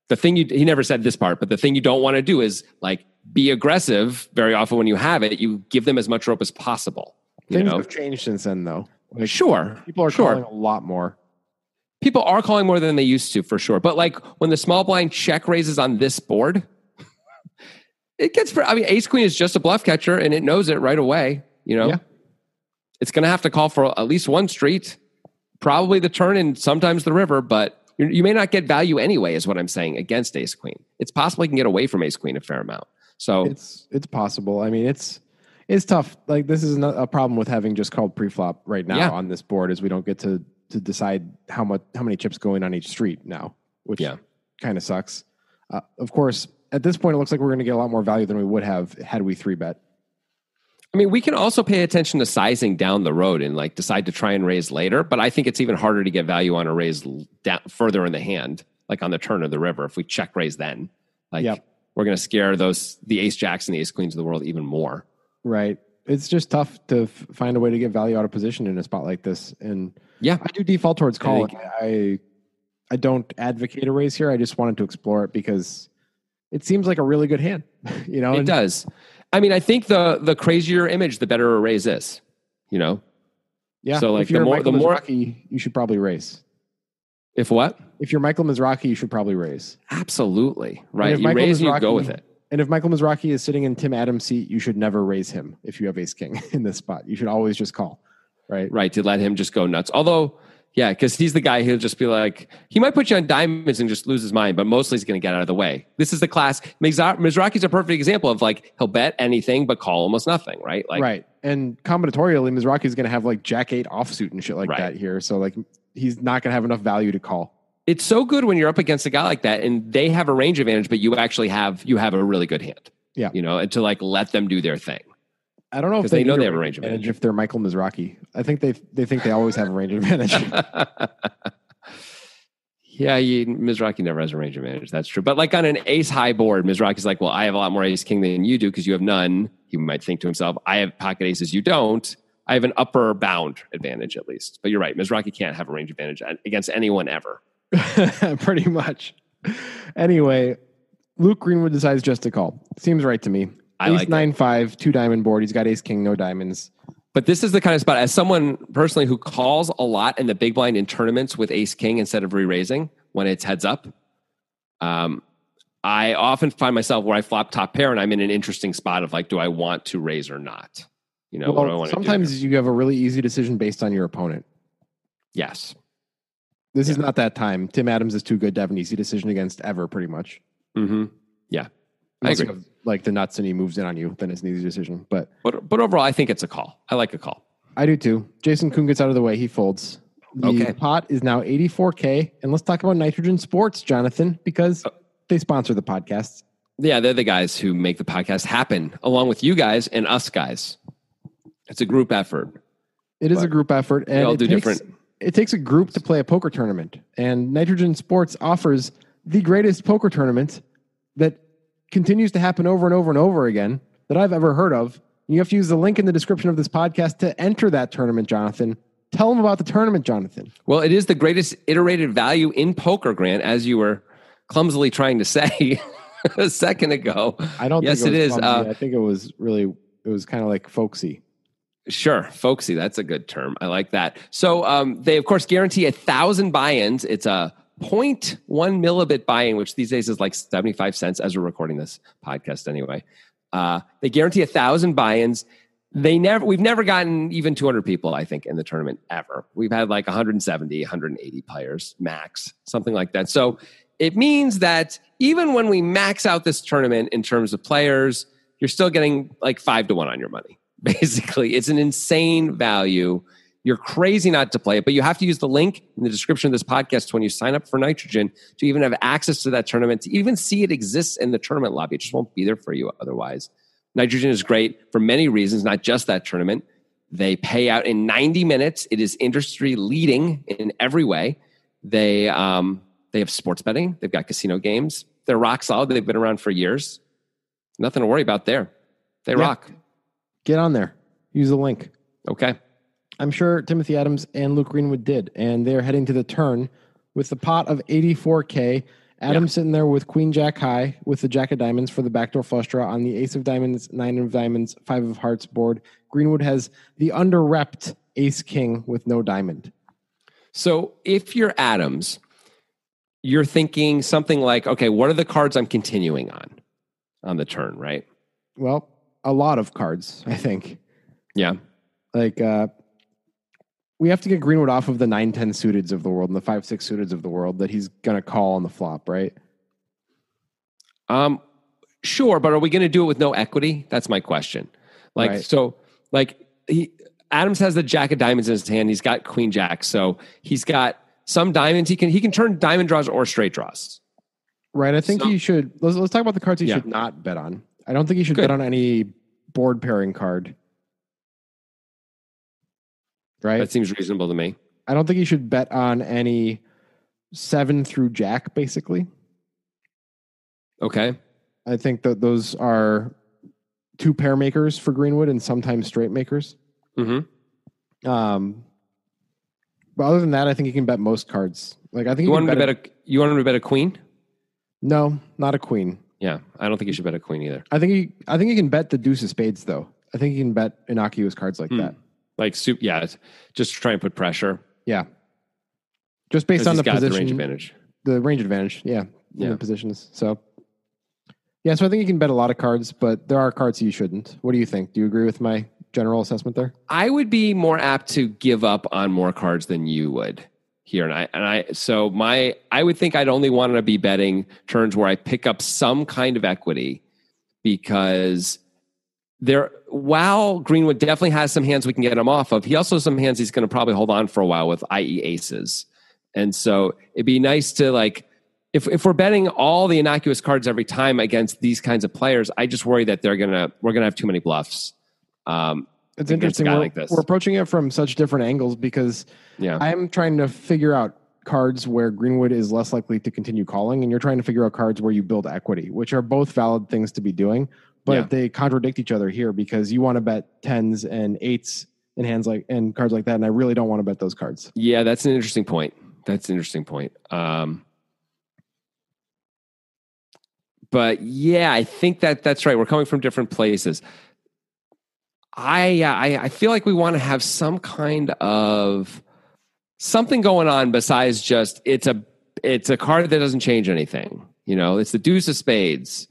the thing you he never said this part, but the thing you don't want to do is like be aggressive. Very often when you have it, you give them as much rope as possible. Things know, have changed since then, though. Like, sure, people are sure. calling a lot more. People are calling more than they used to, for sure. But like when the small blind check raises on this board, it gets. I mean, Ace Queen is just a bluff catcher, and it knows it right away. You know, Yeah. it's going to have to call for at least one street, probably the turn, and sometimes the river. But you, you may not get value anyway, is what I'm saying against Ace Queen. It's possible you can get away from Ace Queen a fair amount. So It's it's possible. I mean, it's it's tough. Like this is a problem with having just called pre-flop right now Yeah. on this board, is we don't get to to decide how much how many chips going on each street now, which Yeah. kind of sucks. Uh, of course, at this point, it looks like we're going to get a lot more value than we would have had we three bet. I mean, we can also pay attention to sizing down the road and like decide to try and raise later. But I think it's even harder to get value on a raise down, further in the hand, like on the turn of the river. If we check raise then, like Yep. we're going to scare those the ace jacks and the ace queens of the world even more. Right. It's just tough to f- find a way to get value out of position in a spot like this. And Yeah, I do default towards I calling. think- I I don't advocate a raise here. I just wanted to explore it because it seems like a really good hand. you know, it and- does. I mean, I think the the crazier image, the better a raise is. You know, Yeah. So, like, if you're the more- Michael the more- you should probably raise. if what? If you're Michael Mizrachi, you should probably raise. Absolutely right. if You Michael raise you go with it. And if Michael Mizrachi is sitting in Tim Adams' seat, you should never raise him if you have ace king in this spot. You should always just call. Right. right to let him just go nuts although yeah because he's the guy who'll just be like he might put you on diamonds and just lose his mind but mostly he's going to get out of the way this is the class Mizra- mizrachi's a perfect example of like he'll bet anything but call almost nothing right like right. And combinatorially, Mizrachi is going to have like Jack eight offsuit and shit like Right. that here. So like he's not going to have enough value to call. It's so good when you're up against a guy like that and they have a range advantage but you actually have you have a really good hand Yeah. you know and to like let them do their thing I don't know if they need know they have a range advantage. if they're Michael Mizrachi. I think they they think they always have a range advantage. yeah you, mizrachi never has a range advantage that's true but like on an ace high board mizrachi's like well i have a lot more ace king than you do because you have none he might think to himself i have pocket aces you don't I have an upper bound advantage at least. But you're right. Mizrachi can't have a range advantage against anyone ever. Pretty much. Anyway, Luke Greenwood decides just to call. Seems right to me. I ace like it. nine five, two diamond board. He's got ace king, no diamonds. But this is the kind of spot, as someone personally who calls a lot in the big blind in tournaments with ace king instead of re raising when it's heads up, um, I often find myself where I flop top pair and I'm in an interesting spot of like, do I want to raise or not? You know, what do I Well, want to do? sometimes you have a really easy decision based on your opponent. Yes. This is not that time. Tim Adams is too good to have an easy decision against ever, pretty much. hmm Yeah. I agree. have, like the nuts and he moves in on you, then it's an easy decision. But But, but overall, I think it's a call. I like a call. I do too. Jason Koon gets out of the way. He folds. The Okay. pot is now 84K. And let's talk about Nitrogen Sports, Jonathan, because Uh, they sponsor the podcast. Yeah, they're the guys who make the podcast happen along with you guys and us guys. It's a group effort. It is a group effort. And all it do takes, different- It takes a group to play a poker tournament. And Nitrogen Sports offers the greatest poker tournament that continues to happen over and over and over again that I've ever heard of. You have to use the link in the description of this podcast to enter that tournament, Jonathan. Tell them about the tournament, Jonathan. Well, it is the greatest iterated value in poker, Grant, as you were clumsily trying to say a second ago. I don't Yes, think it it, is. Uh, I think it was really, it was kind of like folksy. Sure, folksy. That's a good term. I like that. So um, they, of course, guarantee a thousand buy-ins. It's a 0.1 millibit buy-in, which these days is like 75 cents as we're recording this podcast anyway. Uh, they guarantee a thousand buy-ins. They never, we've never gotten even 200 people, I think, in the tournament ever. We've had like 170, 180 players max, something like that. So it means that even when we max out this tournament in terms of players, you're still getting like five to one on your money. Basically, it's an insane value. You're crazy not to play it, but you have to use the link in the description of this podcast when you sign up for Nitrogen to even have access to that tournament, to even see it exists in the tournament lobby. It just won't be there for you otherwise. Nitrogen is great for many reasons, not just that tournament. They pay out in 90 minutes. It is industry leading in every way. They um, they have sports betting. They've got casino games. They're rock solid. They've been around for years. Nothing to worry about there. They Yeah. rock. Get on there. Use the link. Okay. I'm sure Timothy Adams and Luke Greenwood did, and they're heading to the turn with the pot of 84k. Adams sitting there with Queen Jack high with the Jack of Diamonds for the backdoor flush draw on the Ace of Diamonds, Nine of Diamonds, Five of Hearts board. Greenwood has the under-repped Ace King with no diamond. So if you're Adams, you're thinking something like, okay, what are the cards I'm continuing on on the turn, right? Well, a lot of cards, I think. Yeah. Like uh we have to get Greenwood off of the 9-10 suiteds of the world and the 5-6 suiteds of the world that he's gonna call on the flop, right? Um, sure, but are we going to do it with no equity? That's my question. Like, Right. so, like, he Adams has the Jack of Diamonds in his hand. He's got Queen Jack, so he's got some diamonds. He can he can turn diamond draws or straight draws. Right. I think So- he should. Let's let's talk about the cards he Yeah. should not bet on. I don't think he should Good. bet on any board pairing card. Right. That seems reasonable to me. I don't think he should bet on any seven through Jack. Basically, Okay. I think that those are two pair makers for Greenwood and sometimes straight makers. Mm-hmm. Um, but other than that, I think you can bet most cards. Like I think You he want to bet. bet a you want him to bet a queen? no, not a queen. Yeah, I don't think you should bet a queen either. I think he. I think he can bet the deuce of spades though. I think he can bet innocuous cards like Hmm. that. Like soup, yeah, it's- just try and put pressure. Yeah. Just based 'cause on he's the got position, the range advantage. the range advantage. Yeah. Yeah. Yeah. The positions. So, yeah. So I think you can bet a lot of cards, but there are cards you shouldn't. What do you think? Do you agree with my general assessment there? I would be more apt to give up on more cards than you would here, and I and I so my I would think I'd only want to be betting turns where I pick up some kind of equity because there. While Greenwood definitely has some hands we can get him off of, he also has some hands he's going to probably hold on for a while with, i.e., aces, and so it'd be nice to like. If, if we're betting all the innocuous cards every time against these kinds of players, I just worry that they're gonna we're gonna have too many bluffs. Um, It's interesting. We're, like this. we're approaching it from such different angles because yeah, I'm trying to figure out cards where Greenwood is less likely to continue calling, and you're trying to figure out cards where you build equity, which are both valid things to be doing, but Yeah. they contradict each other here because you want to bet tens and eights in hands like and cards like that, and I really don't want to bet those cards. Yeah, that's an interesting point. That's an interesting point. Um, but yeah, I think that that's right. We're coming from different places. I uh, I, I feel like we want to have some kind of something going on besides just it's a it's a card that doesn't change anything. You know, it's the deuce of spades.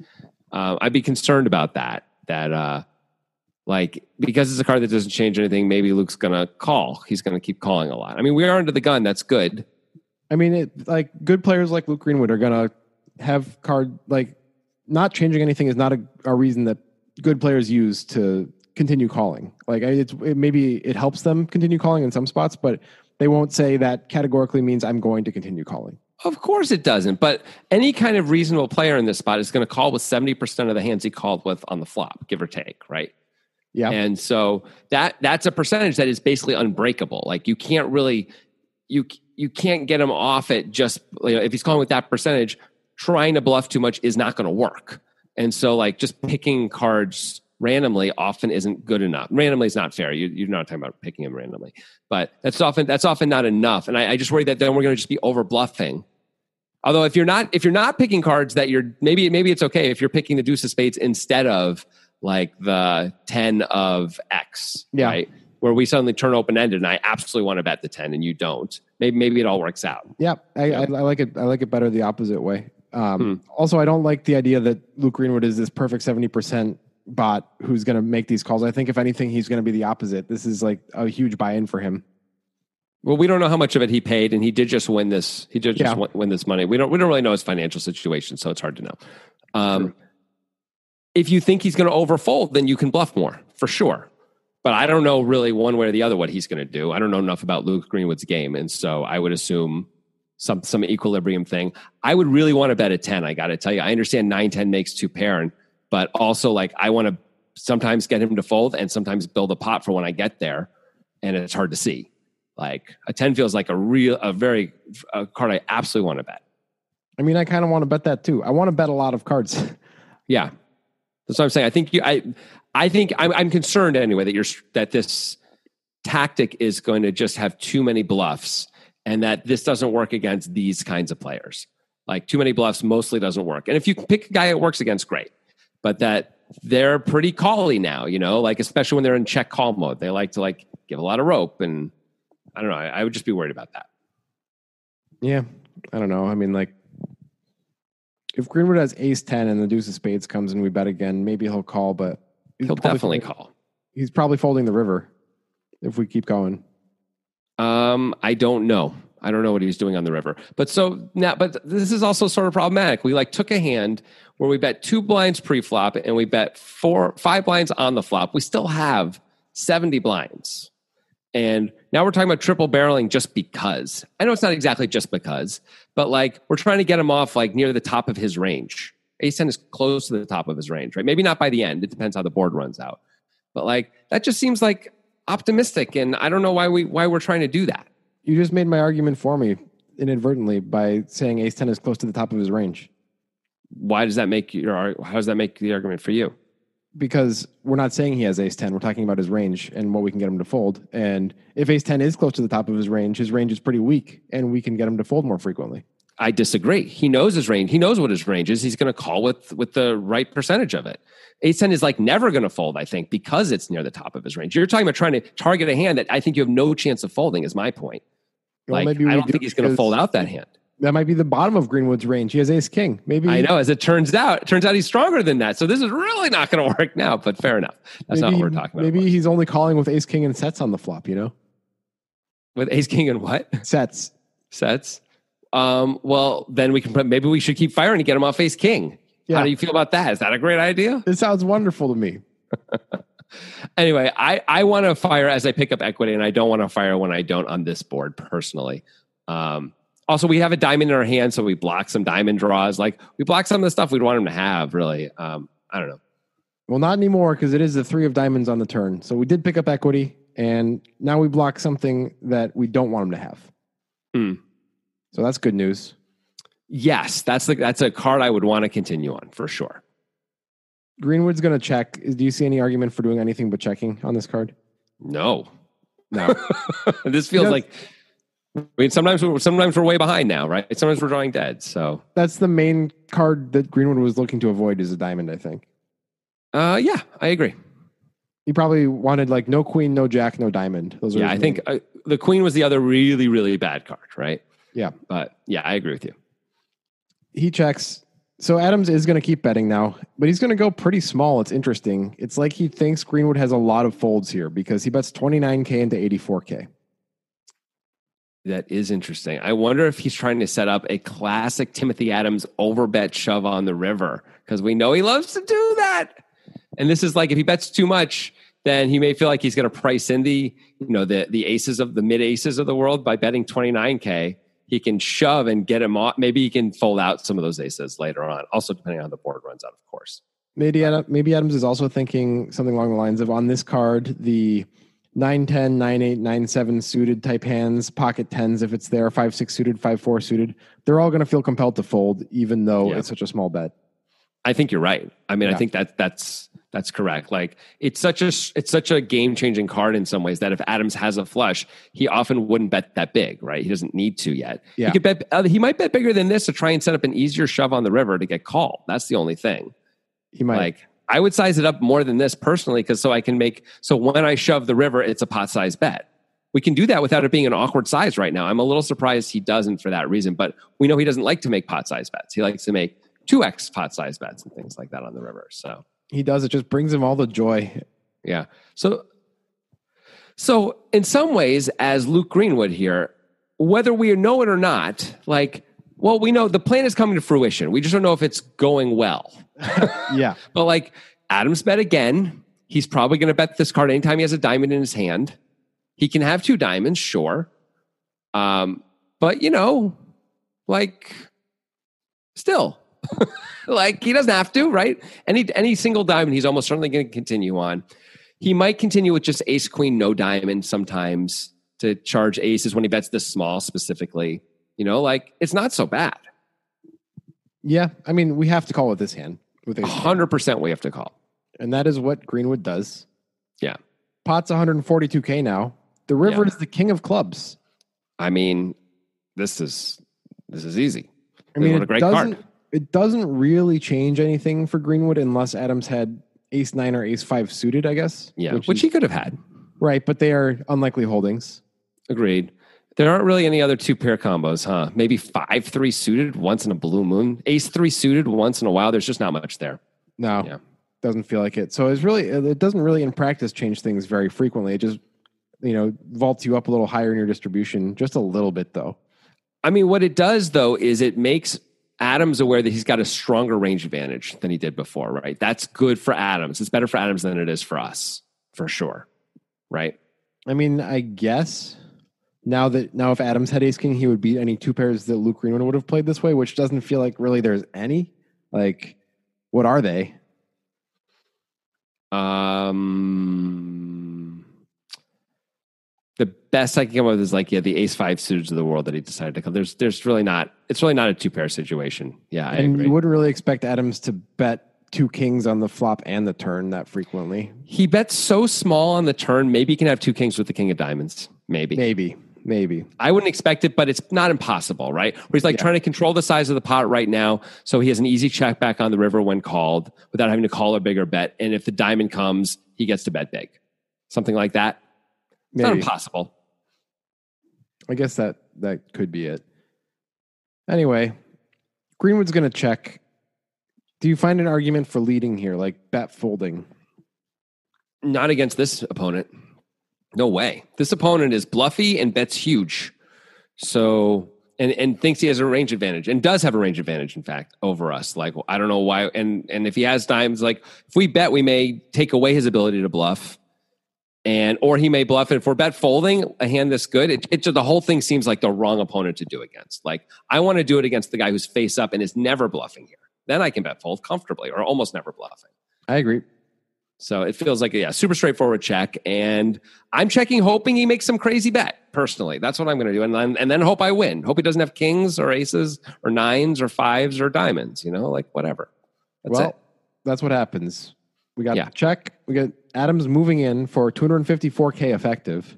Uh, I'd be concerned about that. That uh, like because it's a card that doesn't change anything, maybe Luke's gonna call. He's gonna keep calling a lot. I mean, we are under the gun. That's good. I mean, it, like good players like Luke Greenwood are gonna have card like not changing anything is not a, a reason that good players use to continue calling. Like it's it, maybe it helps them continue calling in some spots, but they won't say that categorically means I'm going to continue calling. Of course it doesn't. But any kind of reasonable player in this spot is going to call with 70% of the hands he called with on the flop, give or take, right? Yeah, And so that that's a percentage that is basically unbreakable. Like you can't really you you can't get him off it just you know, if he's calling with that percentage, trying to bluff too much is not going to work. And so like just picking cards randomly often isn't good enough. Randomly is not fair. You, you're not talking about picking them randomly, but that's often that's often not enough. And I, I just worry that then we're going to just be over bluffing. Although if you're not if you're not picking cards that you're maybe maybe it's okay if you're picking the deuce of spades instead of like the 10 of X, Yeah. right? Where we suddenly turn open ended and I absolutely want to bet the 10 and you don't. Maybe maybe it all works out. yeah, I, Yeah. I, I like it. I like it better the opposite way. Um, Hmm. Also, I don't like the idea that Luke Greenwood is this perfect seventy percent bot who's going to make these calls. I think if anything, he's going to be the opposite. This is like a huge buy-in for him. Well, we don't know how much of it he paid, and he did just win this. He did just Yeah. win, this money. We don't. We don't really know his financial situation, so it's hard to know. Um, if you think he's going to overfold, then you can bluff more for sure. but I don't know really one way or the other what he's going to do. I don't know enough about Luke Greenwood's game, and so I would assume some some equilibrium thing. I would really want to bet a ten. I got to tell you, I understand nine ten makes two pair, but also like I want to sometimes get him to fold and sometimes build a pot for when I get there, and it's hard to see. Like a ten feels like a real a very a card I absolutely want to bet. I mean, I kind of want to bet that too. I want to bet a lot of cards. Yeah, that's what I'm saying. I think you. I I think I'm, I'm concerned anyway that you're that this tactic is going to just have too many bluffs, and that this doesn't work against these kinds of players. Like too many bluffs mostly doesn't work. And if you pick a guy it works against, great. But that they're pretty cally now, you know, like especially when they're in check call mode, they like to like give a lot of rope, and I don't know. I, I would just be worried about that. Yeah, I don't know. I mean, like if Greenwood has ace 10 and the deuce of spades comes and we bet again, maybe he'll call, but he'll definitely folding, call. He's probably folding the river if we keep going. Um, I don't know. I don't know what he was doing on the river. But so now, but this is also sort of problematic. We like took a hand where we bet two blinds pre-flop and we bet four, five blinds on the flop. We still have 70 blinds. And now we're talking about triple barreling just because. I know it's not exactly just because, but like we're trying to get him off like near the top of his range. Ace 10 is close to the top of his range, right? Maybe not by the end. It depends how the board runs out. But like that just seems like optimistic. And I don't know why we why we're trying to do that. You just made my argument for me inadvertently by saying ace 10 is close to the top of his range. Why does that make your how does that make the argument for you? because we're not saying he has ace 10 we're talking about his range and what we can get him to fold and if ace 10 is close to the top of his range his range is pretty weak and we can get him to fold more frequently i disagree he knows his range he knows what his range is he's going to call with with the right percentage of it ace 10 is like never going to fold i think because it's near the top of his range you're talking about trying to target a hand that i think you have no chance of folding is my point well, like, i don't think he's going to fold out that hand that might be the bottom of Greenwood's range. He has ace king. Maybe I know. As it turns out, it turns out he's stronger than that. So this is really not going to work now. But fair enough. That's maybe, not what we're talking about. Maybe he's only calling with ace king and sets on the flop. You know, with ace king and what sets? Sets. Um, well, then we can put. Maybe we should keep firing to get him off ace king. Yeah. How do you feel about that? Is that a great idea? It sounds wonderful to me. anyway, I, I want to fire as I pick up equity, and I don't want to fire when I don't on this board personally. Um, also, we have a diamond in our hand, so we block some diamond draws. Like we block some of the stuff we'd want him to have. Really, um, I don't know. Well, not anymore because it is the three of diamonds on the turn. So we did pick up equity, and now we block something that we don't want him to have. Mm. So that's good news. Yes, that's the, that's a card I would want to continue on for sure. Greenwood's going to check. Do you see any argument for doing anything but checking on this card? No, no. this feels like I mean, sometimes we're, sometimes we're way behind now, right? Sometimes we're drawing dead. So that's the main card that Greenwood was looking to avoid is a diamond. I think. Uh, yeah, I agree. He probably wanted like no queen, no jack, no diamond. Those yeah, I think uh, the queen was the other really, really bad card, right? Yeah, but yeah, I agree with you. He checks. So Adams is going to keep betting now, but he's going to go pretty small. It's interesting. It's like he thinks Greenwood has a lot of folds here because he bets 29k into 84k. That is interesting. I wonder if he's trying to set up a classic Timothy Adams overbet shove on the river because we know he loves to do that. And this is like if he bets too much, then he may feel like he's going to price in the you know the the aces of the mid aces of the world by betting 29k. He can shove and get him off. Maybe he can fold out some of those aces later on. Also, depending on how the board runs out, of course. Maybe maybe Adams is also thinking something along the lines of on this card the 9 10, 9 8, 9 7 suited type hands, pocket tens if it's there, 5 6 suited, 5 4 suited. They're all going to feel compelled to fold, even though yeah. it's such a small bet. I think you're right. I mean, yeah. I think that that's that's correct. Like it's such a it's such a game changing card in some ways that if Adams has a flush, he often wouldn't bet that big, right? He doesn't need to yet. Yeah. He could bet. Uh, he might bet bigger than this to try and set up an easier shove on the river to get called. That's the only thing. He might like I would size it up more than this personally, because so I can make so when I shove the river, it's a pot size bet. We can do that without it being an awkward size right now. I'm a little surprised he doesn't for that reason, but we know he doesn't like to make pot size bets. He likes to make two X pot size bets and things like that on the river. So he does. It just brings him all the joy. Yeah. So so in some ways, as Luke Greenwood here, whether we know it or not, like well, we know the plan is coming to fruition. We just don't know if it's going well. yeah. But like Adams bet again. He's probably going to bet this card anytime he has a diamond in his hand. He can have two diamonds, sure. Um, but you know, like still, like he doesn't have to, right? Any any single diamond, he's almost certainly going to continue on. He might continue with just ace queen, no diamond sometimes to charge aces when he bets this small specifically. You know, like it's not so bad. Yeah, I mean, we have to call with this hand with queen. Hundred percent, we have to call. and that is what Greenwood does. Yeah. Pot's 142k now. The river Yeah. is the king of clubs. I mean, this is this is easy. I mean, what a great card. It doesn't really change anything for Greenwood unless Adams had ace nine or ace five suited, I guess. Yeah, which, is- he could have had. right, but they are unlikely holdings. Agreed. There aren't really any other two pair combos, huh? Maybe five three suited once in a blue moon, ace three suited once in a while. There's just not much there. No, Yeah. doesn't feel like it. So it's really it doesn't really in practice change things very frequently. It just you know vaults you up a little higher in your distribution, just a little bit though. I mean, what it does though is it makes Adams aware that he's got a stronger range advantage than he did before, right? That's good for Adams. It's better for Adams than it is for us, for sure. Right? I mean, I guess now that now if Adams had ace king, he would beat any two pairs that Luke Greenwood would have played this way, which doesn't feel like really there's any. Like, what are they? Um, the best I can come up with is like yeah, the ace five suited of the world that he decided to come. There's there's really not. It's really not a two pair situation. Yeah, I and agree. you wouldn't really expect Adams to bet two kings on the flop and the turn that frequently. he bets so small on the turn. Maybe he can have two kings with the king of diamonds. Maybe. Maybe, maybe. I wouldn't expect it, but it's not impossible, right? Where he's like Yeah. trying to control the size of the pot right now, so he has an easy check back on the river when called without having to call a bigger bet. And if the diamond comes, he gets to bet big, something like that. It's not Maybe. impossible. I guess that that could be it. Anyway, Greenwood's going to check. Do you find an argument for leading here, like bet folding? Not against this opponent. No way. This opponent is bluffy and bets huge. So and and thinks he has a range advantage and does have a range advantage, in fact, over us. Like I don't know why. And and if he has dimes, like if we bet, we may take away his ability to bluff. And or he may bluff it. If we're bet folding a hand this good, it, it the whole thing seems like the wrong opponent to do against. Like I want to do it against the guy who's face up and is never bluffing here. Then I can bet fold comfortably or almost never bluffing. I agree. So it feels like a yeah, super straightforward check. And I'm checking, hoping he makes some crazy bet. Personally, that's what I'm going to do, and then and then hope I win. Hope he doesn't have kings or aces or nines or fives or diamonds. You know, like whatever. That's well, it. that's what happens. We got Yeah. check. We got Adams moving in for 254k effective.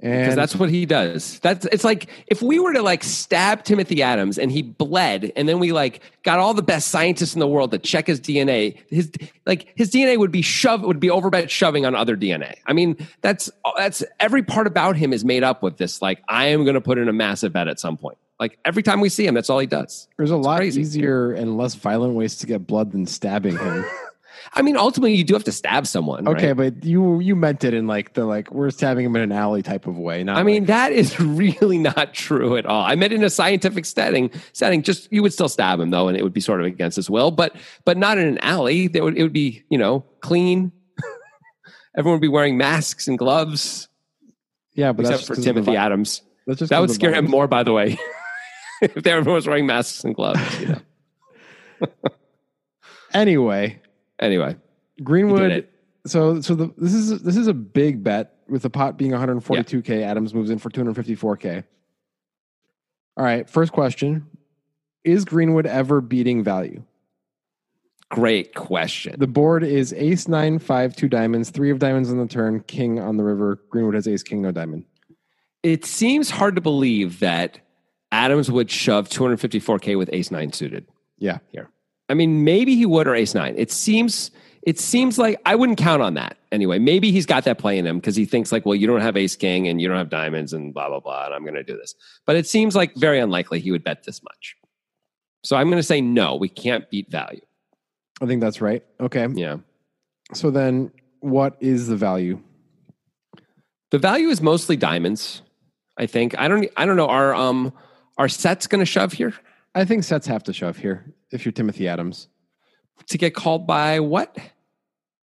Because And that's what he does. That's it's like if we were to like stab Timothy Adams and he bled, and then we like got all the best scientists in the world to check his DNA. His like his DNA would be shoved would be overbet shoving on other DNA. I mean, that's that's every part about him is made up with this. Like I am going to put in a massive bet at some point. Like every time we see him, that's all he does. there's a lot crazy. easier and less violent ways to get blood than stabbing him. I mean, ultimately, you do have to stab someone. okay, right? but you you meant it in like the like we're stabbing him in an alley type of way. Not I mean, like- that is really not true at all. I meant in a scientific setting. Setting, just you would still stab him though, and it would be sort of against his will, but but not in an alley. That would it would be you know clean. Everyone would be wearing masks and gloves, yeah, but except that's for just 'cause of the Timothy Adams. That would scare him more, by the way. if everyone was wearing masks and gloves, you know. Anyway, Anyway, Greenwood. So so the, this is this is a big bet with the pot being 142k. Adams moves in for 254k. All right, first question: Is Greenwood ever beating value? great question. The board is ace nine five two diamonds, three of diamonds on the turn, king on the river. Greenwood has ace king no diamond. it seems hard to believe that Adams would shove 254k with ace nine suited. Yeah, here. I mean, maybe he would or ace nine. It seems it seems like I wouldn't count on that anyway. Maybe he's got that play in him because he thinks like, well, you don't have ace king and you don't have diamonds and blah blah blah, and I'm going to do this. But it seems like very unlikely he would bet this much. So I'm going to say no. We can't beat value. I think that's right. Okay, Yeah, so then what is the value? the value is mostly diamonds. I think. I don't. I don't know. Are um are sets going to shove here I think sets have to shove here if you're Timothy Adams. to get called by what?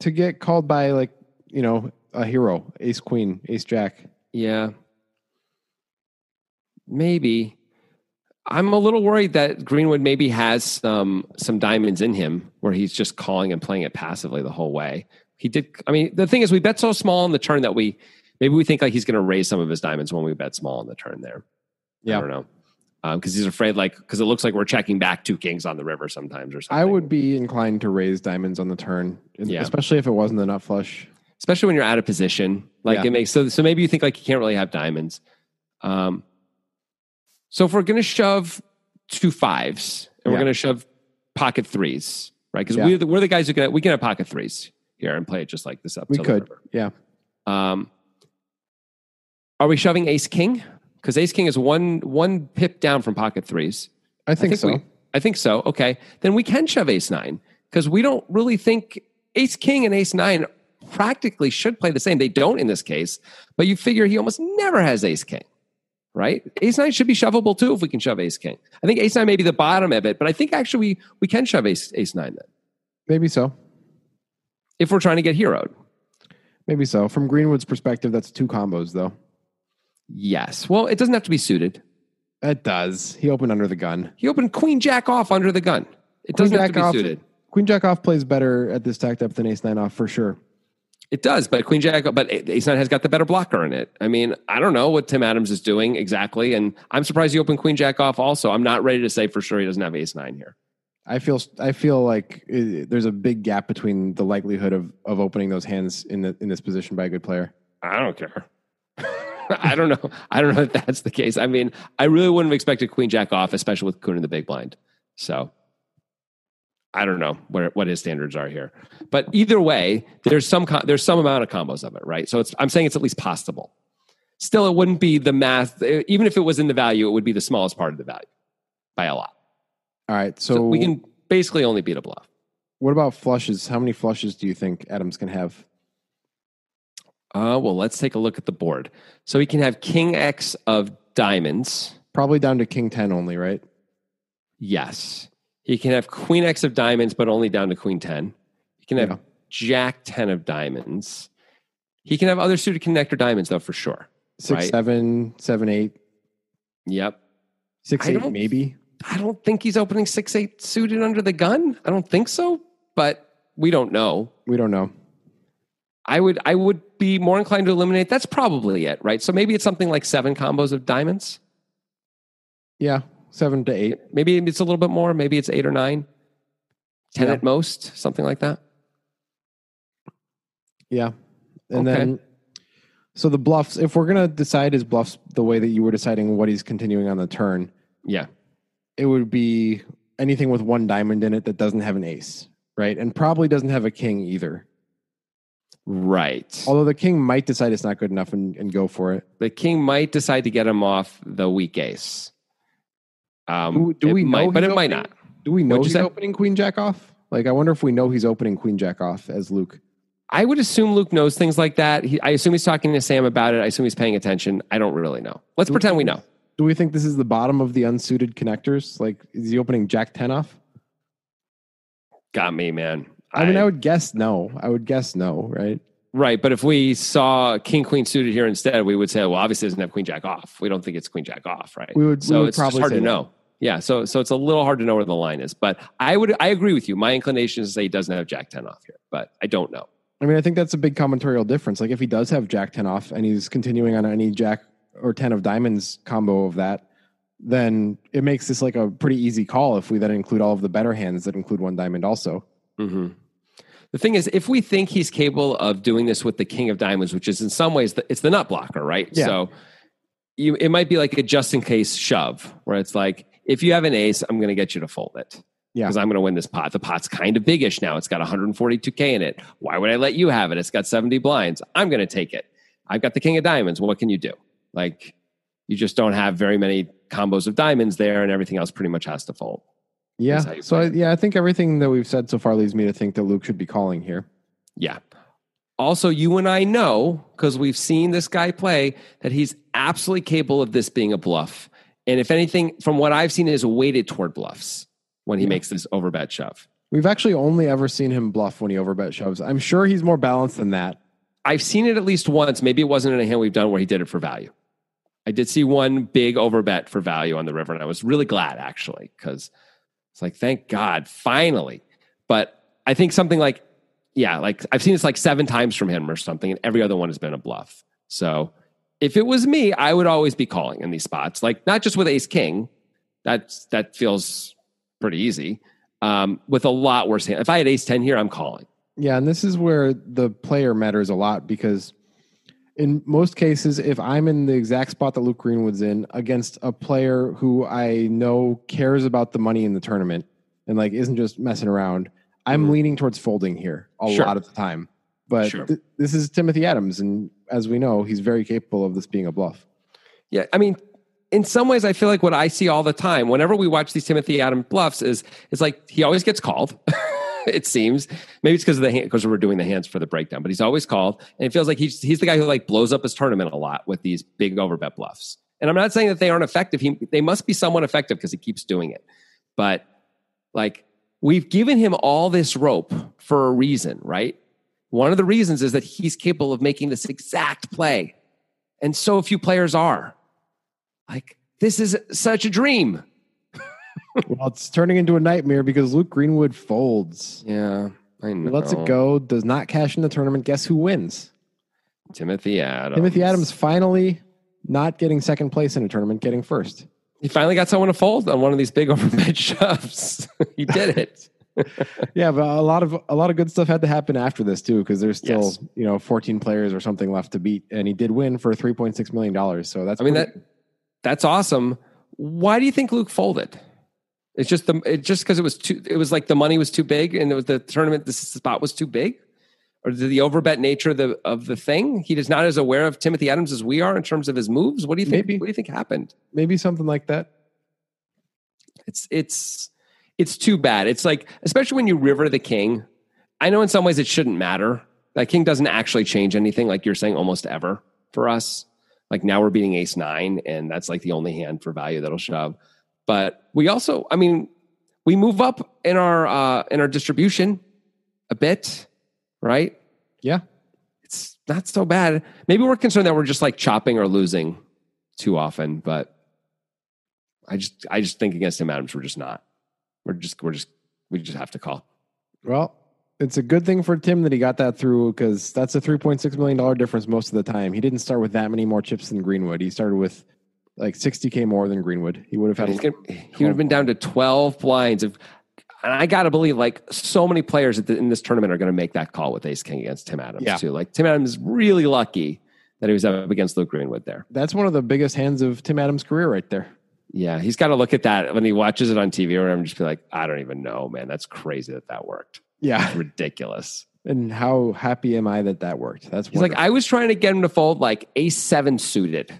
to get called by like you know a hero, ace queen, ace jack. Yeah. Maybe. I'm a little worried that Greenwood maybe has some some diamonds in him where he's just calling and playing it passively the whole way. He did I mean the thing is we bet so small on the turn that we maybe we think like he's going to raise some of his diamonds when we bet small on the turn there. Yeah. I don't know. Because he's afraid like because it looks like we're checking back two kings on the river sometimes or something. I would be inclined to raise diamonds on the turn, Yeah. especially if it wasn't a nut flush. especially when you're out of position. Like Yeah. it makes so so maybe you think like you can't really have diamonds. Um, so if we're gonna shove two fives and we're gonna shove pocket threes, right? Because Yeah. we're the, we're the guys who can we can have pocket threes here and play it just like this up. We the could, yeah. Um, are we shoving ace king? Because ace king is one one pip down from pocket threes. I think, so. we- I think so. Okay, then we can shove ace nine because we don't really think ace king and ace nine practically should play the same. They don't in this case, but you figure he almost never has ace king, right? Ace nine should be shovable too if we can shove ace king. I think ace nine may be the bottom of it, but I think actually we, we can shove ace ace nine then Maybe so. if we're trying to get heroed. Maybe so. From Greenwood's perspective, that's two combos though. Yes. Well, it doesn't have to be suited. It does. He opened under the gun. He opened queen jack off under the gun. It doesn't have to be off, suited. Queen jack off plays better at this stack depth than ace nine off for sure. It does, but Queen Jack, but Ace Nine has got the better blocker in it. I mean, I don't know what Tim Adams is doing exactly, and I'm surprised he opened Queen Jack off. Also, I'm not ready to say for sure he doesn't have Ace Nine here. I feel I feel like uh, there's a big gap between the likelihood of of opening those hands in the in this position by a good player. I don't care. I don't know. I don't know if that's the case. I mean, I really wouldn't have expected Queen Jack off, especially with Koon in the big blind. So I don't know what what his standards are here, but either way, there's some there's some amount of combos of it, right? So it's I'm saying it's at least possible. Still, it wouldn't be the math. Eh, even if it was in the value, it would be the smallest part of the value by a lot. All right, so, So, we can basically only beat a bluff. What about flushes? How many flushes do you think Adams can have? Uh, well, let's take a look at the board. So he can have King X of diamonds. Probably down to King ten only, right? Yes. He can have Queen X of diamonds, but only down to Queen 10. He can have Yeah. Jack 10 of diamonds. He can have other suited connector diamonds, though, for sure. Six, Right. seven, seven, eight, Yep. six, I eight, maybe. I don't think he's opening 6 8 suited under the gun. I don't think so, but we don't know. We don't know. I would I would be more inclined to eliminate. That's probably it, right? So maybe it's something like seven combos of diamonds. Yeah, seven to eight. Maybe it's a little bit more. Maybe it's eight or nine, ten Yeah. at most, something like that. Yeah, and Okay. then so the bluffs. If we're gonna decide his bluffs the way that you were deciding what he's continuing on the turn, Yeah. it would be anything with one diamond in it that doesn't have an ace, right? And probably doesn't have a king either. Right. Although the king might decide it's not good enough and, and go for it. the king might decide to get him off the weak ace. Um, Do, do we know? might, but he's it might not. Do we know What'd he's opening queen jack off? Like, I wonder if we know he's opening queen jack off as Luke. I would assume Luke knows things like that. He, I assume he's talking to Sam about it. I assume he's paying attention. I don't really know. Let's Do- pretend we know. Do we think this is the bottom of the unsuited connectors? Like, is he opening jack ten off? Got me, man. I, mean, I would guess no. I would guess no, right? right, but if we saw king queen suited here instead, we would say, well, obviously it doesn't have queen jack off. We don't think it's queen jack off, right? We would- we So would it's probably hard to that. know. Yeah, so so it's a little hard to know where the line is. But I would I agree with you. My inclination is to say he doesn't have jack ten off here, but I don't know. I mean, I think that's a big combinatorial difference. Like, if he does have jack ten off and he's continuing on any jack or ten of diamonds combo of that, then it makes this like a pretty easy call. If we then include all of the better hands that include one diamond, also. hmm The thing is, if we think he's capable of doing this with the king of diamonds, which is in some ways the, it's the nut blocker, right? Yeah. So you, it might be like a just in case shove, where it's like, if you have an ace, I'm going to get you to fold it. Yeah. Because I'm going to win this pot. The pot's kind of biggish now. It's got 142k in it. Why would I let you have it? It's got 70 blinds. I'm going to take it. I've got the king of diamonds. Well, What can you do? Like, you just don't have very many combos of diamonds there, and everything else pretty much has to fold. Yeah. So I, yeah, I think everything that we've said so far leads me to think that Luke should be calling here. Yeah. Also, you and I know because we've seen this guy play that he's absolutely capable of this being a bluff. And if anything, from what I've seen, is weighted toward bluffs when he Yeah. makes this overbet shove. We've actually only ever seen him bluff when he overbet shoves. I'm sure he's more balanced than that. I've seen it at least once. Maybe it wasn't in a hand we've done where he did it for value. I did see one big overbet for value on the river, and I was really glad actually because it's like, thank God, finally. But I think something like, yeah, like I've seen this like seven times from him or something, and every other one has been a bluff. So if it was me, I would always be calling in these spots, like not just with ace king. That's that feels pretty easy. Um, with a lot worse hand. If I had ace 10 here, I'm calling. Yeah, and this is where the player matters a lot because in most cases, if I'm in the exact spot that Luke Greenwood's in against a player who I know cares about the money in the tournament and like isn't just messing around, I'm Mhm. leaning towards folding here a Sure. lot of the time. But Sure. th- this is Timothy Adams, and as we know, he's very capable of this being a bluff. Yeah, I mean, in some ways, I feel like what I see all the time whenever we watch these Timothy Adams bluffs is it's like he always gets called. it seems maybe it's because of the hand because we're doing the hands for the breakdown, but he's always called, and it feels like he's he's the guy who like blows up his tournament a lot with these big overbet bluffs. And I'm not saying that they aren't effective. He, they must be somewhat effective because he keeps doing it. But like we've given him all this rope for a reason, right? One of the reasons is that he's capable of making this exact play. And so few players are. Like, this is such a dream. Well, it's turning into a nightmare because Luke Greenwood folds. Yeah, I know. Lets it go, does not cash in the tournament. Guess who wins? Timothy Adams. Timothy Adams finally not getting second place in a tournament, getting first. He finally got someone to fold on one of these big overbet shoves. he did it. yeah, but a lot of a lot of good stuff had to happen after this too, because there's still Yes. you know 14 players or something left to beat, and he did win for 3.6 million dollars. So that's I mean pretty- that that's awesome. Why do you think Luke folded? It's just the it just because it was too. It was like the money was too big, and it was the tournament. The spot was too big, or the, the overbet nature of the of the thing. He is not as aware of Timothy Adams as we are in terms of his moves. What do you think? Maybe. What do you think happened? maybe something like that. It's it's it's too bad. It's like especially when you river the king. I know in some ways it shouldn't matter. That king doesn't actually change anything, like you're saying, almost ever for us. Like now we're beating ace nine, and that's like the only hand for value that'll shove. But we also, I mean, we move up in our uh in our distribution a bit, right? Yeah, It's not so bad. Maybe we're concerned that we're just like chopping or losing too often, but I just I just think against him Adams, we're just not. We're just we're just we just have to call. well, it's a good thing for Tim that he got that through because that's a 3.6 million dollar difference most of the time. He didn't start with that many more chips than Greenwood. He started with like 60k more than Greenwood. He would have had. He's gonna, he would have been down to 12 blinds. If, and I got to believe like so many players at the, in this tournament are going to make that call with ace king against Tim Adams Yeah. too. Like Tim Adams is really lucky that he was up against Luke Greenwood there. that's one of the biggest hands of Tim Adams' career right there. Yeah, he's got to look at that when he watches it on TV or I'm just be like, I don't even know, man. That's crazy that that worked. Yeah, It's ridiculous. And how happy am I that that worked? That's He's like. I was trying to get him to fold like ace seven suited,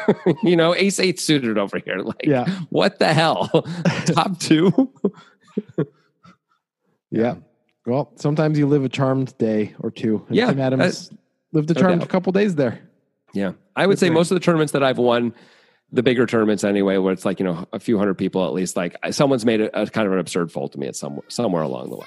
you know, ace eight suited over here. Like, Yeah. what the hell? Top two? Yeah. Well, sometimes you live a charmed day or two. And Yeah, Tim Adams lived a charmed doubt. couple days there. Yeah. I would Good say most of the tournaments that I've won, the bigger tournaments anyway, where it's like, you know, a few hundred people at least, like someone's made a, a kind of an absurd fold to me at some, somewhere along the way.